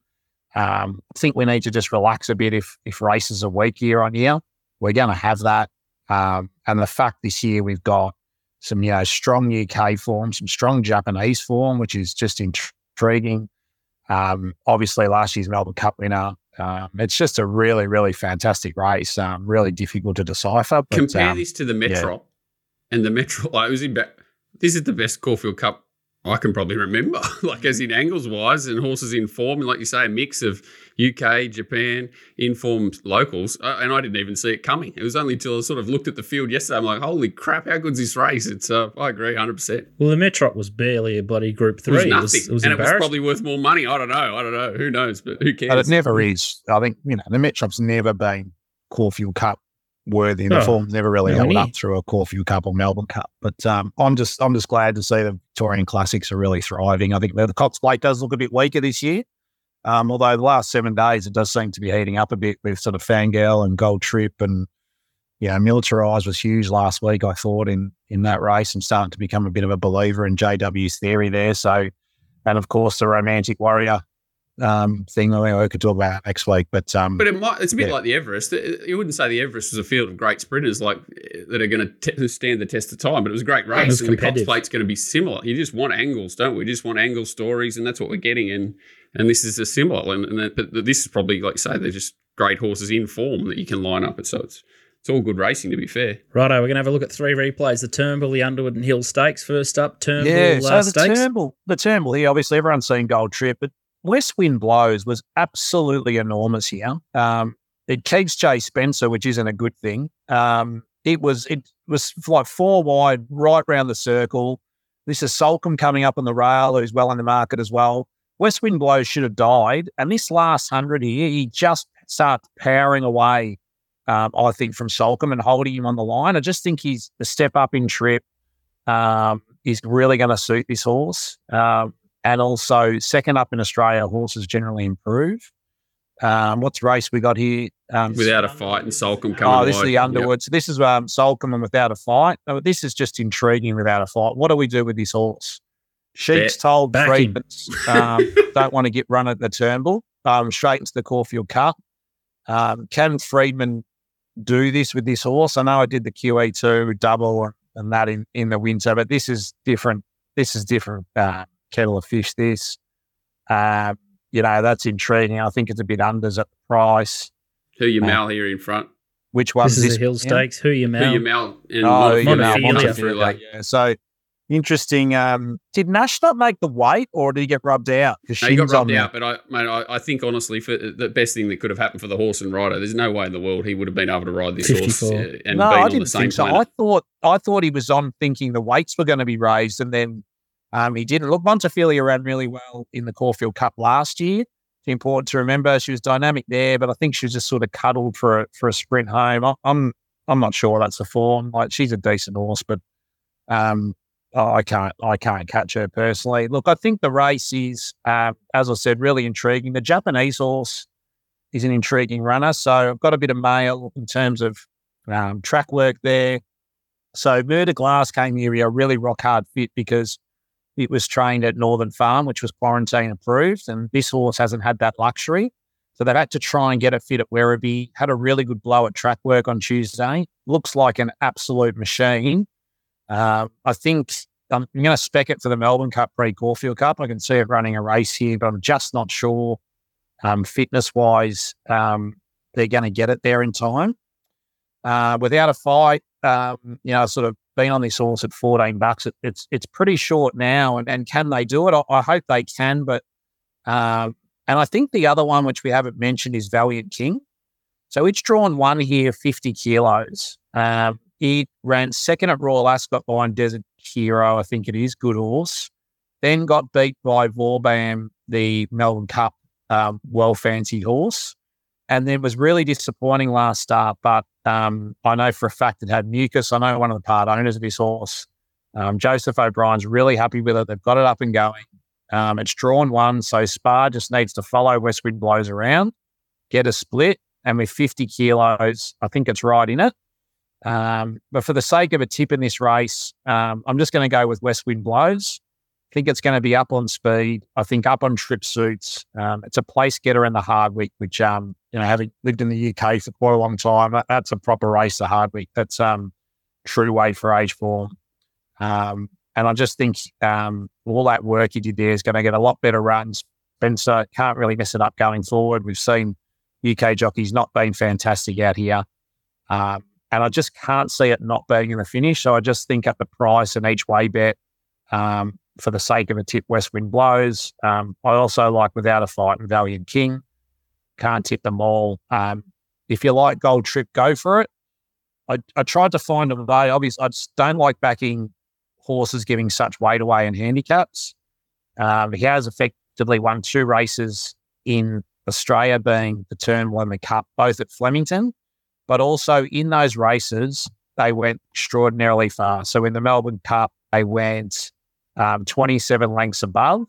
Um, I think we need to just relax a bit if if races are weak year on year. We're going to have that. Um, and the fact this year we've got some, you know, strong UK form, some strong Japanese form, which is just intriguing. Um, obviously, last year's Melbourne Cup winner. Um, it's just a really, really fantastic race. Um, really difficult to decipher. But, Compare um, this to the Metro, and the Metro. Like, it was in. Ba- this is the best Caulfield Cup I can probably remember. like as in angles wise, and horses in form, and like you say, a mix of UK, Japan, informed locals. Uh, and I didn't even see it coming. It was only until I sort of looked at the field yesterday. I'm like, holy crap, how good's this race? It's. Uh, I agree, hundred percent. Well, the Metrop was barely a bloody Group It Three. was It was, it was and it was probably worth more money. I don't know. I don't know. Who knows? But who cares? but it never is. I think, you know, the Metrop's never been Caulfield Cup worthy. The No. form's never really held up through a Caulfield Cup or Melbourne Cup. But um, I'm just I'm just glad to see the Victorian Classics are really thriving. I think the Cox Plate does look a bit weaker this year. Um, although the last seven days it does seem to be heating up a bit with sort of Fangirl and Gold Trip and you know, militarized was huge last week, I thought, in in that race. I'm starting to become a bit of a believer in JW's theory there. So and of course the romantic warrior um, thing that we could talk about next week. But um, But it might, it's a bit Yeah. like the Everest. You wouldn't say the Everest was a field of great sprinters like that are going to stand the test of time, but it was a great race. was and the Cox. Plate's going to be similar. You just want angles, don't we? We just want angle stories, and that's what we're getting. And and this is a symbol. And, and that, but this is probably like you say, they're just great horses in form that you can line up. And so it's it's all good racing to be fair. Righto, we're going to have a look at three replays. The Turnbull, the Underwood and Hill Stakes. First up, Turnbull Yeah, uh, so the Stakes. Turnbull, the Turnbull here, obviously everyone's seen Gold Trip, but West Wind Blows was absolutely enormous here. Um, it keeps Jay Spencer, which isn't a good thing. Um, it was it was like four wide, right round the circle. This is Soulcombe coming up on the rail, who's well in the market as well. West Wind Blows should have died, and this last hundred here, he just starts powering away. Um, I think from Soulcombe and holding him on the line. I just think he's the step up in trip um, is really going to suit this horse. Um, and also, second up in Australia, horses generally improve. Um, what's race we got here? Um, Without a fight and Soulcombe coming Oh, this is wide. the Yep. Underwood. So this is um, Soulcombe and without a fight. Oh, this is just intriguing without a fight. What do we do with this horse? Sheik's Bet. told Back. Freedman um, don't want to get run at the Turnbull, um, straight into the Caulfield Cup. Um, can Freedman do this with this horse? I know I did the QE2 double and that in, in the winter, but this is different. This is different uh, kettle of fish. This, um, you know, that's intriguing. I think it's a bit unders at the price. Who you Uh, mal here in front? which one? This is this a hill one now? stakes. Who you Who Mel? you Mel and Oh, you know, Montefilia. Montefilia, like, yeah. So interesting. Um, did Nash not make the weight, or did he get rubbed out? No, he got Shin's on rubbed there. out, but I, mate, I, I think honestly, for the best thing that could have happened for the horse and rider, there's no way in the world he would have been able to ride this horse uh, and no, been I on didn't same think so. I thought I thought he was on thinking the weights were going to be raised, and then um, he didn't. Look, Montefilia ran really well in the Caulfield Cup last year. It's important to remember she was dynamic there, but I think she was just sort of cuddled for a, for a sprint home. I, I'm I'm not sure that's the form. Like she's a decent horse, but um, I can't I can't catch her personally. Look, I think the race is, um, as I said, really intriguing. The Japanese horse is an intriguing runner, so I've got a bit of mail in terms of um, track work there. So Mer de Glace came here a really rock hard fit because it was trained at Northern Farm, which was quarantine approved, and this horse hasn't had that luxury. So they've had to try and get it fit at Werribee. Had a really good blow at track work on Tuesday. Looks like an absolute machine. Um, I think I'm going to spec it for the Melbourne Cup pre Caulfield Cup. I can see it running a race here, but I'm just not sure um, fitness wise um, they're going to get it there in time. Uh, without a fight, um, you know, sort of been on this horse at 14 bucks. It, it's it's pretty short now, and, and can they do it? I, I hope they can, but um, and I think the other one which we haven't mentioned is Valiant King. So it's drawn one here, 50 kilos. Um, it ran second at Royal Ascot behind Desert Hero, I think it is, good horse. Then got beat by Vauban, the Melbourne Cup um, well fancy horse. And then was really disappointing last start. But um, I know for a fact it had mucus. I know one of the part owners of this horse, um, Joseph O'Brien's really happy with it. They've got it up and going. Um, it's drawn one. So Spa just needs to follow West Wind Blows around, get a split. And with 50 kilos, I think it's right in it. Um, but for the sake of a tip in this race, um, I'm just going to go with West Wind Blows. I think it's going to be up on speed. I think up on trip suits. Um, it's a place getter in the Hardwicke, which um, you know, having lived in the UK for quite a long time, that, that's a proper race. The Hardwicke. That's um, true way for age form. Um, and I just think um, all that work he did there is going to get a lot better runs. Spencer can't really mess it up going forward. We've seen UK jockeys not being fantastic out here. Um, and I just can't see it not being in the finish. So I just think at the price and each way bet, um, for the sake of a tip, West Wind blows. Um, I also like Without a Fight and Valiant King. Can't tip them all. Um, if you like Gold Trip, go for it. I, I tried to find a way. Obviously, I just don't like backing horses giving such weight away in handicaps. Um, he has effectively won two races in Australia, being the Turnbull and the Cup, both at Flemington. But also in those races, they went extraordinarily far. So in the Melbourne Cup, they went um, 27 lengths above.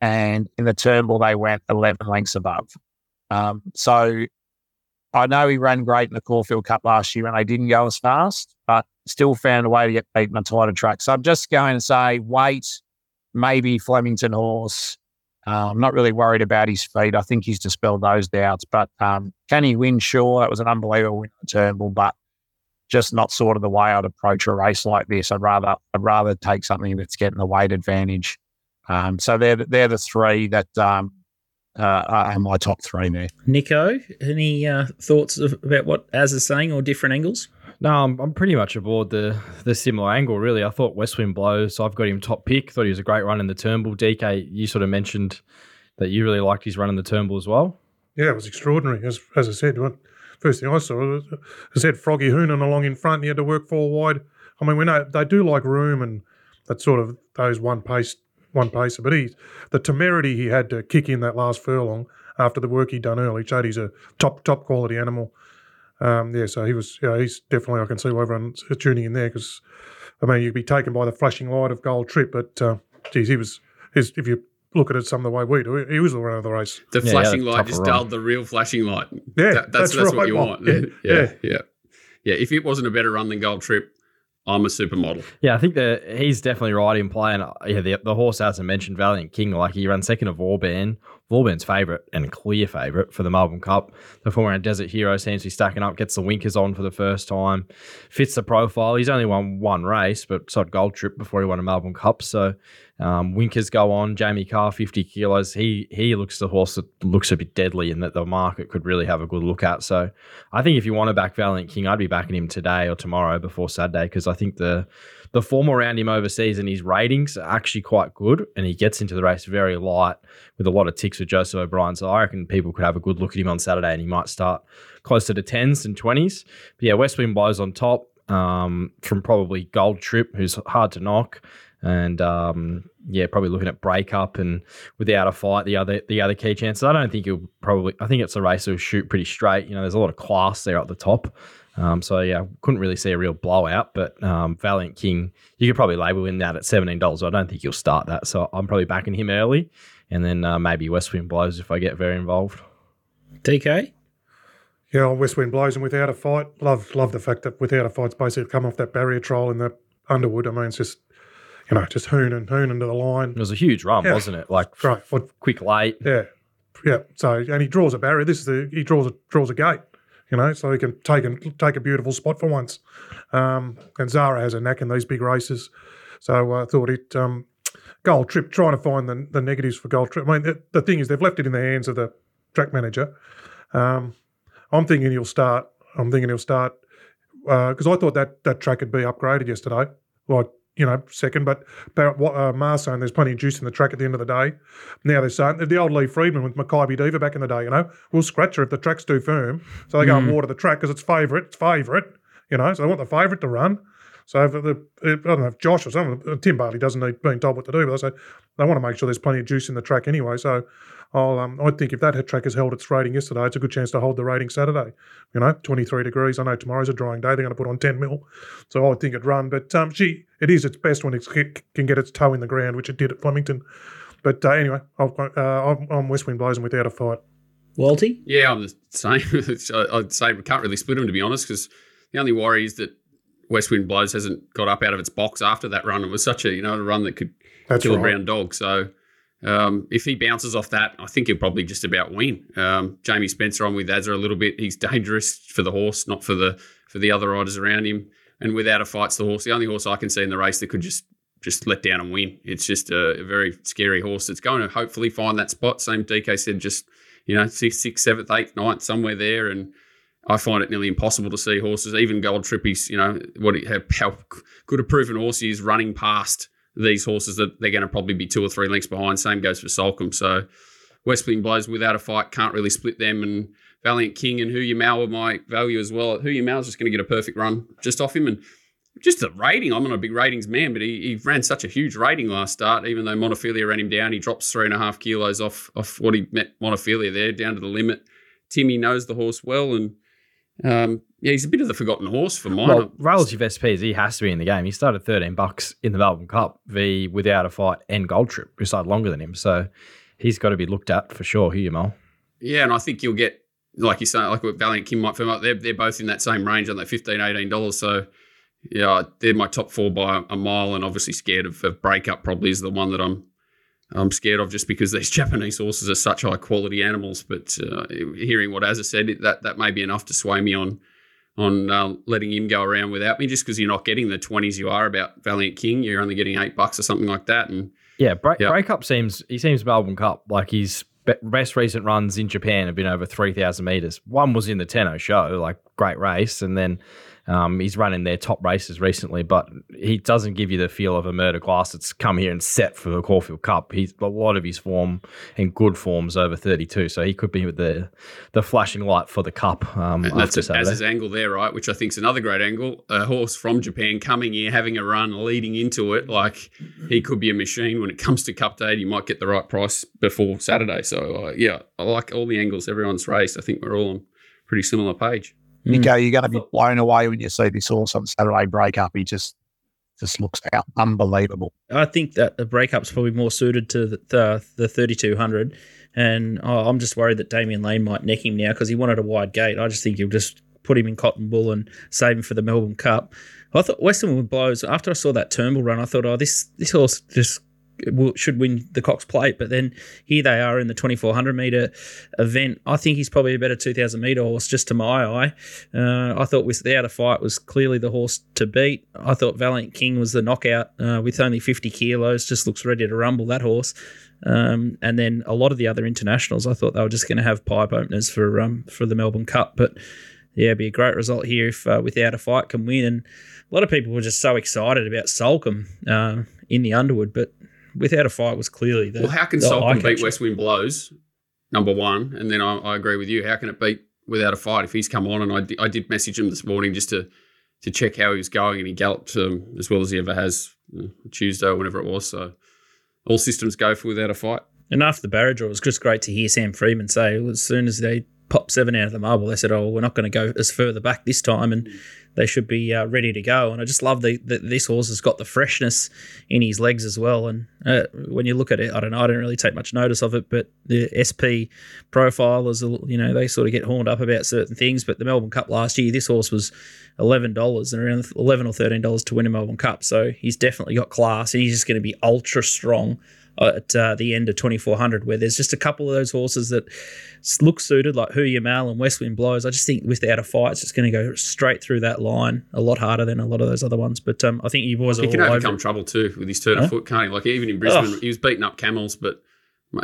And in the Turnbull, they went 11 lengths above. Um, so I know he ran great in the Caulfield Cup last year and they didn't go as fast, but still found a way to get beaten on tighter track. So I'm just going to say weight, maybe Flemington horse. Uh, I'm not really worried about his feet. I think he's dispelled those doubts. But um, can he win? Sure, that was an unbelievable win at Turnbull, but just not sort of the way I'd approach a race like this. I'd rather I'd rather take something that's getting the weight advantage. Um, so they're they're the three that um, uh, are my top three there. Nicko, any uh, thoughts of, about what Az is saying or different angles? No, I'm, I'm pretty much aboard the the similar angle, really. I thought Westwind blows. So I've got him top pick. Thought he was a great run in the Turnbull. DK, you sort of mentioned that you really liked his run in the Turnbull as well. Yeah, it was extraordinary. As as I said, when- first thing I saw, was- said Froggy Hoonan along in front. And he had to work four wide. I mean, we know they do like room and that sort of those one pace one pacer. But he, the temerity he had to kick in that last furlong after the work he'd done early showed he's a top top quality animal. Um, yeah, so he was. Yeah, he's definitely. I can see why everyone's tuning in there because, I mean, you'd be taken by the flashing light of Gold Trip, but uh, geez, he was. His, if you look at it some of the way we do, he was the runner of the race. The Yeah, flashing yeah, light just run. dulled the real flashing light. Yeah, That- that's that's that's, what you want. Yeah, yeah, yeah, yeah. If it wasn't a better run than Gold Trip, I'm a supermodel. Yeah, I think that he's definitely right in play. And uh, yeah, the, the horse hasn't mentioned Valiant King. Like he ran second of Orban, Vauban's favourite and clear favourite for the Melbourne Cup. The former Desert Hero seems to be stacking up, gets the winkers on for the first time, fits the profile. He's only won one race, but sort Gold Trip before he won a Melbourne Cup. So um, winkers go on. Jamie Kah, 50 kilos. He he looks the horse that looks a bit deadly and that the market could really have a good look at. So I think if you want to back Valiant King, I'd be backing him today or tomorrow before Saturday because I think the the form around him overseas and his ratings are actually quite good, and he gets into the race very light with a lot of ticks with Joseph O'Brien. So I reckon people could have a good look at him on Saturday, and he might start closer to tens and twenties. But yeah, West Wind blows on top um, from probably Gold Trip, who's hard to knock, and um, yeah, probably looking at breakup and without a fight, the other the other key chances. I don't think he'll probably. I think it's a race that'll shoot pretty straight. You know, there's a lot of class there at the top. Um, so yeah, couldn't really see a real blowout, but um, Valiant King, you could probably label in that at seventeen dollars. I don't think he'll start that, so I'm probably backing him early, and then uh, maybe West Wind blows if I get very involved. DK. Yeah, West Wind blows and without a fight. Love love the fact that without a fight, fight's basically come off that barrier trial in the Underwood. I mean, it's just you know just hoon and hoon into the line. It was a huge run, Yeah. wasn't it? Like Right. What, quick late. yeah, yeah. So and he draws a barrier. This is the he draws a draws a gate. You know, so he can take and take a beautiful spot for once. Um, and Zahra has a knack in these big races, so I thought it. Um, Gold Trip trying to find the, the negatives for Gold Trip. I mean, the, the thing is they've left it in the hands of the track manager. Um, I'm thinking he'll start. I'm thinking he'll start because I thought that that track had be upgraded yesterday, like you know second. But uh, Mars saying there's plenty of juice in the track at the end of the day. Now they're saying the old Lee Freedman with Makybe Diva back in the day. You know, we'll scratch her if the track's too firm. So they go and water the track because it's favourite. It's favourite. You know, so they want the favourite to run. So if the if, I don't know if Josh or someone, Tim Barley doesn't need being told what to do, but they say they want to make sure there's plenty of juice in the track anyway. So I'll um, I think if that track has held its rating yesterday, it's a good chance to hold the rating Saturday. You know, 23 degrees. I know tomorrow's a drying day. They're going to put on 10 mil, so I think it'd run. But um, she it is its best when it can get its toe in the ground, which it did at Flemington. But uh, anyway, I'll, uh, I'm, I'm West Wind blows and without a fight. Walty. Yeah, I'm the same. I'd say we can't really split them to be honest, because the only worry is that West Wind Blows hasn't got up out of its box after that run. It was such a you know a run that could That's kill a brown dog. So um, if he bounces off that, I think he'll probably just about win. Um, Jamie Spencer on with Azza a little bit. He's dangerous for the horse, not for the for the other riders around him. And without a fight's the horse. The only horse I can see in the race that could just just let down and win. It's just a, a very scary horse that's going to hopefully find that spot. Same DK said, just you know sixth, seventh, eighth, ninth, somewhere there, and. I find it nearly impossible to see horses, even Gold Trippies, you know, what how, how good a proven horse he is running past these horses that they're going to probably be two or three lengths behind. Same goes for Soulcombe. So West Wind Blows without a fight can't really split them. And Valiant King and Hoo Ya Mal are my value as well. Hoo Ya Mal's just going to get a perfect run just off him. And just the rating, I'm not a big ratings man, but he, he ran such a huge rating last start, even though Montefilia ran him down. He drops three and a half kilos off, off what he met Montefilia there, down to the limit. Timmy knows the horse well and um, yeah, he's a bit of the forgotten horse for mine. Well, relative SPs, he has to be in the game. He started 13 bucks in the Melbourne Cup v without a fight and Gold Trip, who started longer than him. So he's got to be looked at for sure. Hugh Mel. Yeah, and I think you'll get, like you say, like what Valiant King might firm up. They're, they're both in that same range on that $15, $18. So, yeah, they're my top four by a mile, and obviously scared of, of breakup probably is the one that I'm I'm scared of just because these Japanese horses are such high quality animals. But uh, hearing what Azza said, that that may be enough to sway me on on uh, letting him go around without me, just because you're not getting the twenties you are about Valiant King. You're only getting eight bucks or something like that, and Yeah, break, Yeah. breakup seems he seems Melbourne Cup like his best recent runs in Japan have been over three thousand meters. One was in the Tenno Sho, like great race, and then um, he's running their top races recently. But he doesn't give you the feel of a Mer de Glace that's come here and set for the Caulfield Cup. He's a lot of his form and good forms over thirty two, so he could be with the the flashing light for the Cup um, that's it, as his angle there, right? Which I think is another great angle. A horse from Japan coming here, having a run, leading into it. Like he could be a machine when it comes to Cup Day. You might get the right price before Saturday. So uh, yeah, I like all the angles everyone's race. I think we're all on pretty similar page. Nicko, hmm. you're going to be blown away when you see this horse on Saturday breakup. He just just looks out unbelievable. I think that the breakup's probably more suited to the the, the 3200, and oh, I'm just worried that Damian Lane might neck him now because he wanted a wide gate. I just think he'll just put him in cotton wool and save him for the Melbourne Cup. I thought Western would Blows after I saw that Turnbull run. I thought, oh, this this horse just will, should win the Cox Plate. But then here they are in the 2400 meter event. I think he's probably a better 2000 meter horse, just to my eye. Uh, I thought Without a Fight was clearly the horse to beat. I thought Valiant King was the knockout uh, with only 50 kilos, just looks ready to rumble that horse. Um, and then a lot of the other internationals, I thought they were just going to have pipe openers for um, for the Melbourne Cup. But yeah, it'd be a great result here if uh, Without a Fight can win. And a lot of people were just so excited about Soulcombe uh, in the Underwood, but Without a Fight was clearly the. Well, how can the beat. West Wind Blows, number one? And then I, I agree with you. How can it beat Without a Fight if he's come on? And I, I did message him this morning just to to check how he was going, and he galloped um, as well as he ever has uh, Tuesday or whenever it was. So all systems go for Without a Fight. And after the barrage, it was just great to hear Sam Freedman say as soon as they popped seven out of the marble, they said, "Oh, we're not going to go as further back this time, and they should be uh, ready to go." And I just love that this horse has got the freshness in his legs as well. And uh, when you look at it, I don't know, I don't really take much notice of it, but the SP profile is, a- you know, they sort of get horned up about certain things. But the Melbourne Cup last year, this horse was eleven dollars and around eleven or thirteen dollars to win a Melbourne Cup. So he's definitely got class, and he's just going to be ultra strong at uh, the end of 2400 where there's just a couple of those horses that look suited like Hoo Ya Mal and West Wind Blows I just think without a fight it's just going to go straight through that line a lot harder than a lot of those other ones but um, I think you boys are He can all over overcome it. trouble too with his turn Huh? of foot, can't he? Like even in Brisbane, Ugh. he was beating up camels, but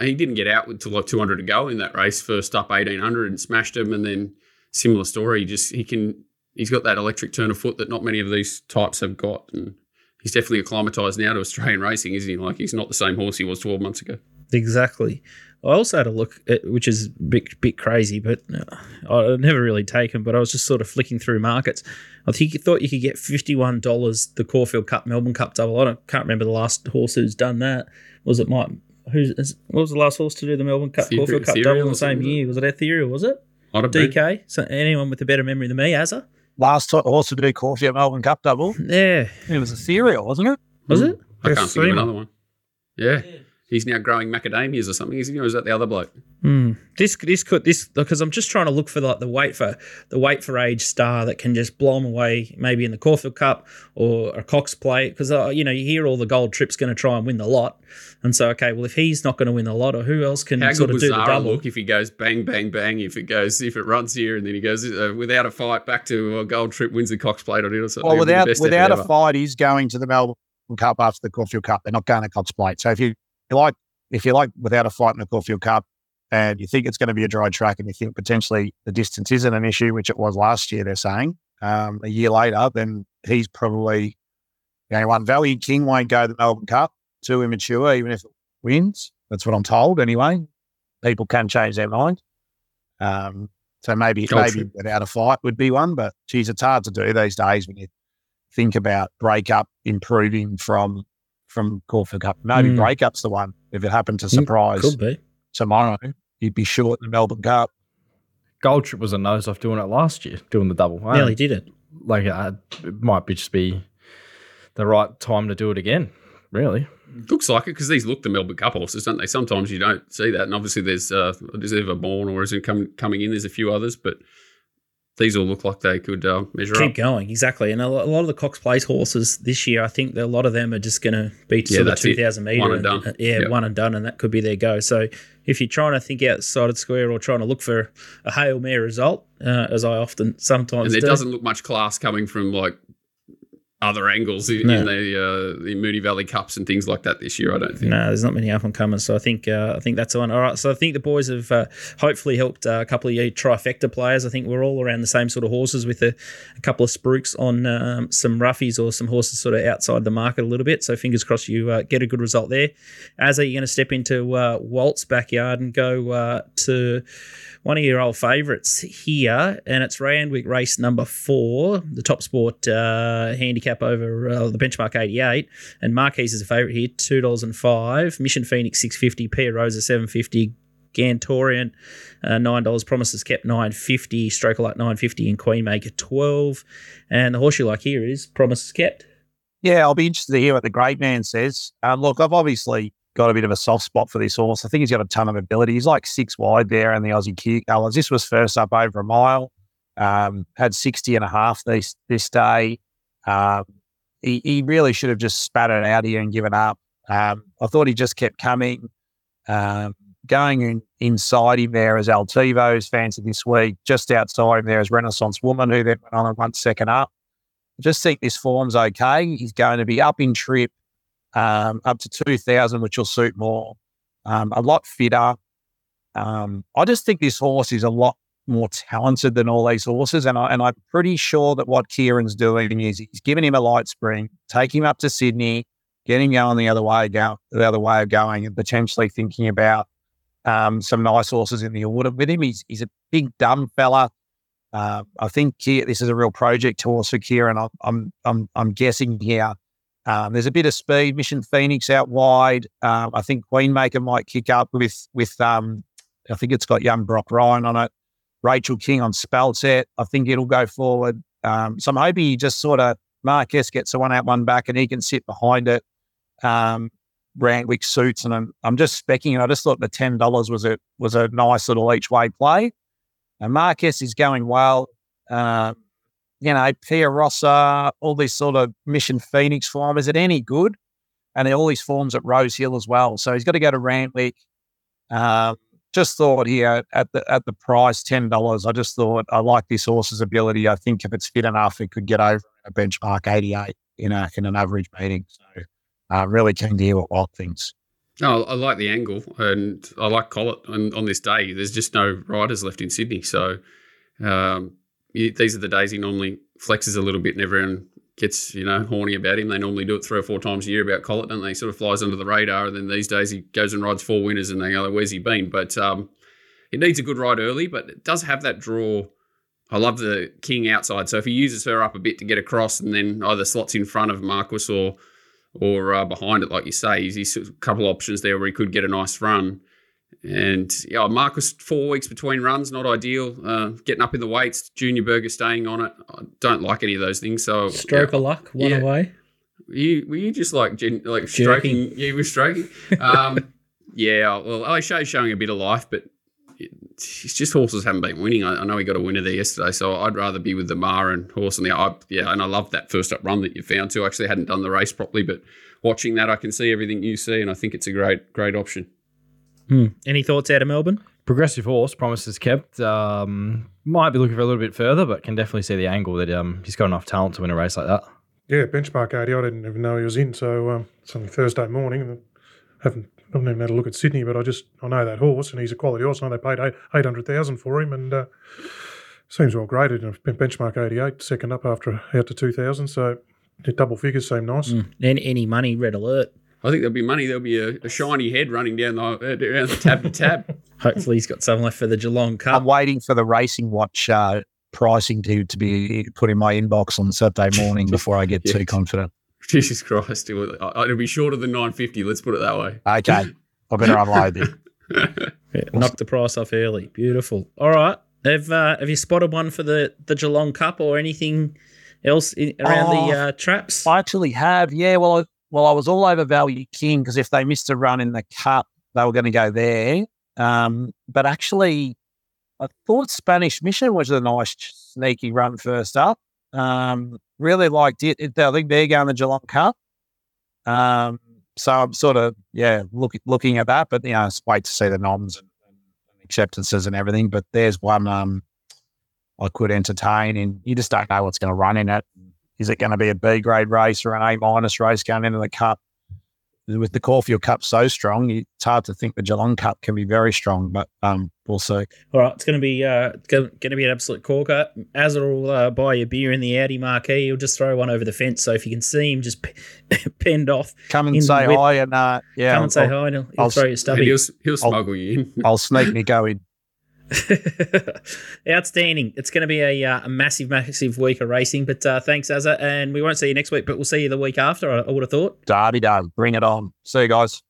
he didn't get out until like 200 to go in that race. First up 1800 and smashed him, and then similar story. He just he can he's got that electric turn of foot that not many of these types have got, and he's definitely acclimatized now to Australian racing, isn't he? Like he's not the same horse he was 12 months ago. exactly. I also had a look at which is a bit, bit crazy but uh, I never really taken but I was just sort of flicking through markets. I think you thought you could get $51 the Caulfield Cup Melbourne Cup double. I don't, can't remember the last horse who's done that. Was it Mike who's is- what was the last horse to do the Melbourne Cup Ether- Caulfield Cup double in the same year? Was it Ethereal was it? Might have been. DK so anyone with a better memory than me Azza Last time also to do Caulfield Melbourne Cup double. yeah It was a cereal, wasn't it? was hmm. it I can't think of another one. Yeah. He's now growing macadamias or something, is he? Or is that the other bloke? Hmm. This this could this because I'm just trying to look for like the wait for the wait for age star that can just blow him away, maybe in the Caulfield Cup or a Cox Plate. Because uh, you know you hear all the gold trips going to try and win the lot, and so okay, well if he's not going to win the lot, or who else can How sort good of would do the double? look if he goes bang, bang, bang? If it goes, if it runs here and then he goes uh, without a fight back to a gold trip, wins the Cox Plate on it or something. Well, It'd be the without without a ever. fight, he's going to the Melbourne Cup after the Caulfield Cup. They're not going to Cox Plate. So if you, you like, if you like without a fight in the Caulfield Cup, and you think it's going to be a dry track, and you think potentially the distance isn't an issue, which it was last year, they're saying um, a year later, then he's probably the only one. Valiant King won't go to the Melbourne Cup. Too immature, even if it wins. That's what I'm told. Anyway, people can change their mind. Um, so maybe maybe without a fight would be one, but geez, it's hard to do these days when you think about breakup improving from from Caulfield Cup. Maybe Mm. breakup's the one. If it happened to surprise Could be. tomorrow, you'd be short in the Melbourne Cup. Gold Trip was a nose off doing it last year, doing the double. I Nearly don't- did it. Like uh, it might be just be the right time to do it again. Really, Looks like it because these look the Melbourne Cup horses, don't they? Sometimes you don't see that, and obviously there's uh, is Ever Born or is it come, coming in? There's a few others, but these all look like they could uh, measure Keep up. going, exactly. And a lot of the Cox Plate horses this year, I think a lot of them are just going to be Yeah, sort of 2,000 metre. One and done. uh, yeah, Yep. one and done, and that could be their go. So if you're trying to think outside of the square or trying to look for a Hail Mary result, uh, as I often sometimes And there do, doesn't look much class coming from like other angles in, No. in the uh, the Moonee Valley Cups and things like that this year. I don't think. No, there's not many up and comers. So I think uh, I think that's the one. All right. So I think the boys have uh, hopefully helped uh, a couple of you trifecta players. I think we're all around the same sort of horses with a, a couple of spruiks on um, some roughies or some horses sort of outside the market a little bit. So fingers crossed you uh, get a good result there. As are you going to step into uh, Walt's backyard and go uh, to one of your old favourites here, and it's Randwick race number four, the top sport uh, handicap over uh, the benchmark 88. And Marquis is a favourite here, two dollars and five. Mission Phoenix six fifty. Pia Rosa seven fifty. Gantorian uh, nine dollars. Promises kept nine fifty. Stroke like nine fifty. And Queenmaker twelve. And the horse you like here is Promises kept. Yeah, I'll be interested to hear what the great man says. Um, look, I've obviously got a bit of a soft spot for this horse. I think he's got a ton of ability. He's like six wide there and the Aussie Q colours. This was first up over a mile. Um, had 60 and a half this this day. Um, he, he really should have just spat it out here and given up. Um, I thought he just kept coming. Um, going in, inside him there as Altivo's fancy this week. Just outside him there is Renaissance Woman, who then went on and won second up. Just think this form's okay. He's going to be up in trip, um, up to 2,000, which will suit more. Um, a lot fitter. Um, I just think this horse is a lot more talented than all these horses. And, I, and I'm pretty sure that what Ciaron's doing is he's giving him a light spring, take him up to Sydney, get him going the other way, go, the other way of going, and potentially thinking about um, some nice horses in the order with him. He's, he's a big, dumb fella. Uh, I think this is a real project horse for Ciaron. I'm, I'm, I'm, I'm guessing here. Um, there's a bit of speed. Mission Phoenix out wide. Um, I think Queenmaker might kick up with with. Um, I think it's got young Brock Ryan on it. Rachel King on spell set. I think it'll go forward. Um, so I'm hoping he just sort of Marquez gets a one out, one back, and he can sit behind it. Um, Randwick suits, and I'm, I'm just specking. I just thought the ten dollars was a was a nice little each way play. And Marquez is going well. Uh, you know, Pia Rossa, all these sort of Mission Phoenix form. Is it any good? And all these forms at Rose Hill as well. So he's got to go to Randwick. Um, just thought here at the at the price ten dollars. I just thought I like this horse's ability. I think if it's fit enough, it could get over a benchmark eighty eight in a in an average meeting. So I'm uh, really keen to hear what Walt thinks. No, I like the angle, and I like Collett. And on this day, there's just no riders left in Sydney, so um, these are the days he normally flexes a little bit, and everyone gets you know horny about him. They normally do it three or four times a year about Collett, don't they? Sort of flies under the radar, and then these days he goes and rides four winners, and they go, "Where's he been?" But um, it needs a good ride early, but it does have that draw. I love the King outside, so if he uses her up a bit to get across, and then either slots in front of Marquis or or uh, behind it, like you say. He's a couple options there where he could get a nice run. And yeah, Marcus four weeks between runs, not ideal. Uh, getting up in the weights, Junior Burger staying on it. I don't like any of those things. So stroke yeah, of luck, one yeah. away. Were you were you just like like stroking? You were stroking. Um, yeah, well, O'Shea's showing a bit of life, but it's just horses haven't been winning. I, I, know he got a winner there yesterday, so I'd rather be with the Mar and horse and the I, yeah. And I love that first up run that you found too. Actually, hadn't done the race properly, but watching that, I can see everything you see, and I think it's a great great option. Hmm. Any thoughts out of Melbourne? Progressive horse promises kept. Um, might be looking for a little bit further, but can definitely see the angle that um, he's got enough talent to win a race like that. Yeah, benchmark 80. I didn't even know he was in. So um, it's only Thursday morning. haven't I haven't even had a look at Sydney, but I just I know that horse and he's a quality horse. I know they paid eight eight hundred thousand for him and uh, seems well graded. And benchmark eighty eight, second up after out to two thousand. So double figures seem nice. Mm. And any money, red alert. I think there'll be money. There'll be a, a shiny head running down the, uh, down the tab to tab. Hopefully, he's got something left for the Geelong Cup. I'm waiting for the racing watch uh, pricing to to be put in my inbox on Saturday morning before I get yeah. too confident. Jesus Christ. It will, it'll be shorter than 950. Let's put it that way. Okay. I better unload it. yeah, knock the price off early. Beautiful. All right. Have uh, have you spotted one for the, the Geelong Cup or anything else in, around oh, the uh, traps? I actually have. Yeah. Well, I, well, I was all over Value King because if they missed a run in the Cup, they were going to go there. Um, but actually, I thought Spanish Mission was a nice sneaky run first up. Um, really liked it. I think they're going the Geelong Cup. Um, so I'm sort of yeah look, looking at that, but you know, it's wait to see the noms and, and, acceptances and everything. But there's one um, I could entertain, and you just don't know what's going to run in it. Is it going to be a B grade race or an A minus race going into the Cup? with the Caulfield Cup so strong, it's hard to think the Geelong Cup can be very strong, but um, we'll see. All right, it's going to be uh, going to be an absolute corker. Azza will uh, buy your beer in the Audi marquee. He'll just throw one over the fence, so if you can see him just pinned off, come and say hi, and uh, yeah, come and say hi, and he'll, he'll throw you a stubby. He'll, he'll smuggle I'll, you in. I'll sneak me go in. Outstanding. It's going to be a, uh, a, massive, massive week of racing. But uh, thanks, Azza. And we won't see you next week, but we'll see you the week after, I, I would have thought. Derby done. Bring it on. See you guys.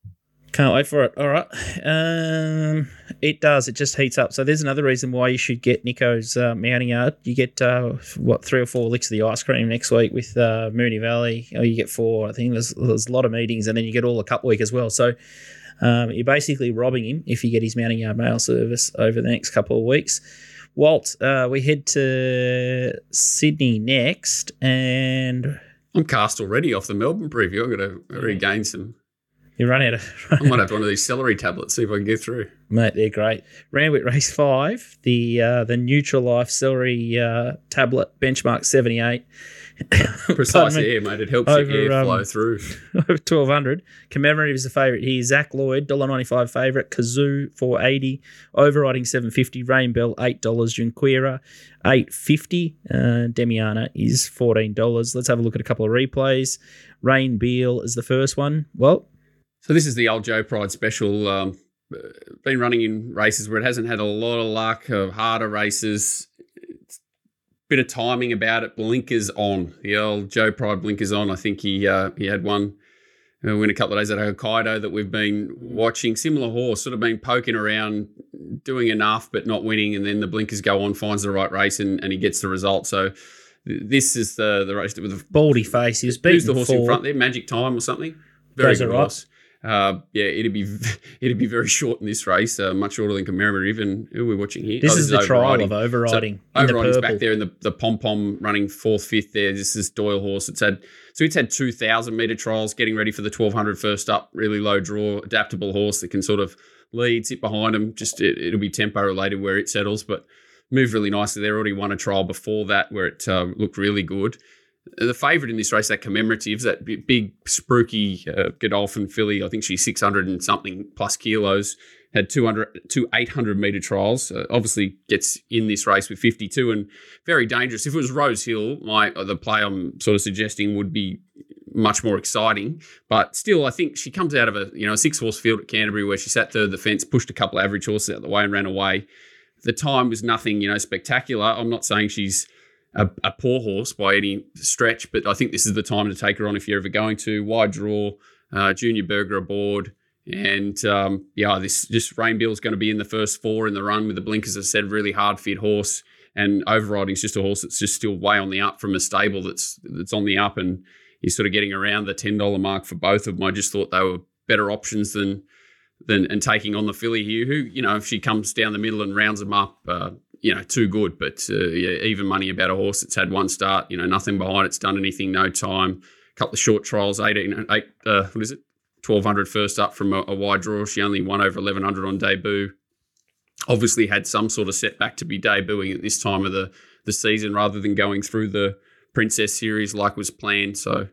Can't wait for it. All right. Um, it does. It just heats up. So there's another reason why you should get Nicko's uh, mounting yard. You get, uh, what, three or four licks of the ice cream next week with uh, Moonee Valley. Oh, you get four. I think there's, there's a lot of meetings, and then you get all the cup week as well. So um, you're basically robbing him if you get his mounting yard mail service over the next couple of weeks. Walt, uh, we head to Sydney next, and I'm cast already off the Melbourne preview. I'm going to regain some. You run out of. I might have one of these celery tablets. See if I can get through. Mate, they're great. Randwick Race Five, the uh, the Nutra-Life Celery uh, Tablet Benchmark 78. Precisely me, mate. It helps over, your air um, flow through. Over 1,200. Commemorative is a favourite here. Zac Lloyd, $1.95 favourite. Kazoo, 480 Overriding, 750 Rain Bell, $8. Junquera, 850 uh, Demiana is $14. Let's have a look at a couple of replays. Rain Beal is the first one. Well, so this is the old Joe Pride special. Um, uh, been running in races where it hasn't had a lot of luck, of harder races Bit of timing about it. Blinkers on. The old Joe Pride blinkers on. I think he uh, he had one uh, win a couple of days at Hokkaido that we've been watching. Similar horse, sort of been poking around, doing enough but not winning, and then the blinkers go on, finds the right race, and, and he gets the result. So th- this is the the race with the baldy face. He was beaten Who's the horse in front there? Magic Time or something? Very Goes good right. horse. Uh, yeah, it'd be it'd be very short in this race, uh, much shorter than commemorative. And who are we watching here? This Oh, is the trial of overriding So in the overriding's purple. back there in the, the pom pom running fourth, fifth there. This is Doyle horse. It's had so it's had two thousand meter trials, getting ready for the 1200 first up. Really low draw, adaptable horse that can sort of lead, sit behind him. Just it, it'll be tempo related where it settles, but moved really nicely. They already won a trial before that where it um, looked really good. The favourite in this race, that commemorative, that big, spruiky uh, Godolphin filly. I think she's 600 and something plus kilos. Had 200, two 800 metre trials. Uh, obviously gets in this race with 52 and very dangerous. If it was Rose Hill, my uh, the play I'm sort of suggesting would be much more exciting. But still, I think she comes out of a you know a six horse field at Canterbury where she sat third of the fence, pushed a couple of average horses out the way and ran away. The time was nothing you know spectacular. I'm not saying she's a, a poor horse by any stretch, but I think this is the time to take her on if you're ever going to. Wide draw, uh, Junior Burger aboard. And um, yeah, this this Rainbill is going to be in the first four in the run with the blinkers. I said, really hard fit horse, and overriding is just a horse that's just still way on the up from a stable that's that's on the up, and he's sort of getting around the ten dollar mark for both of them. I just thought they were better options than than and taking on the filly here, who you know if she comes down the middle and rounds them up, uh, you know, too good. But uh, yeah, even money about a horse that's had one start, you know, nothing behind it's done anything, no time. A couple of short trials, 18, eight, uh, what is it? 1200 first up from a, a wide draw. She only won over 1100 on debut. Obviously had some sort of setback to be debuting at this time of the, the season rather than going through the Princess series like was planned. So,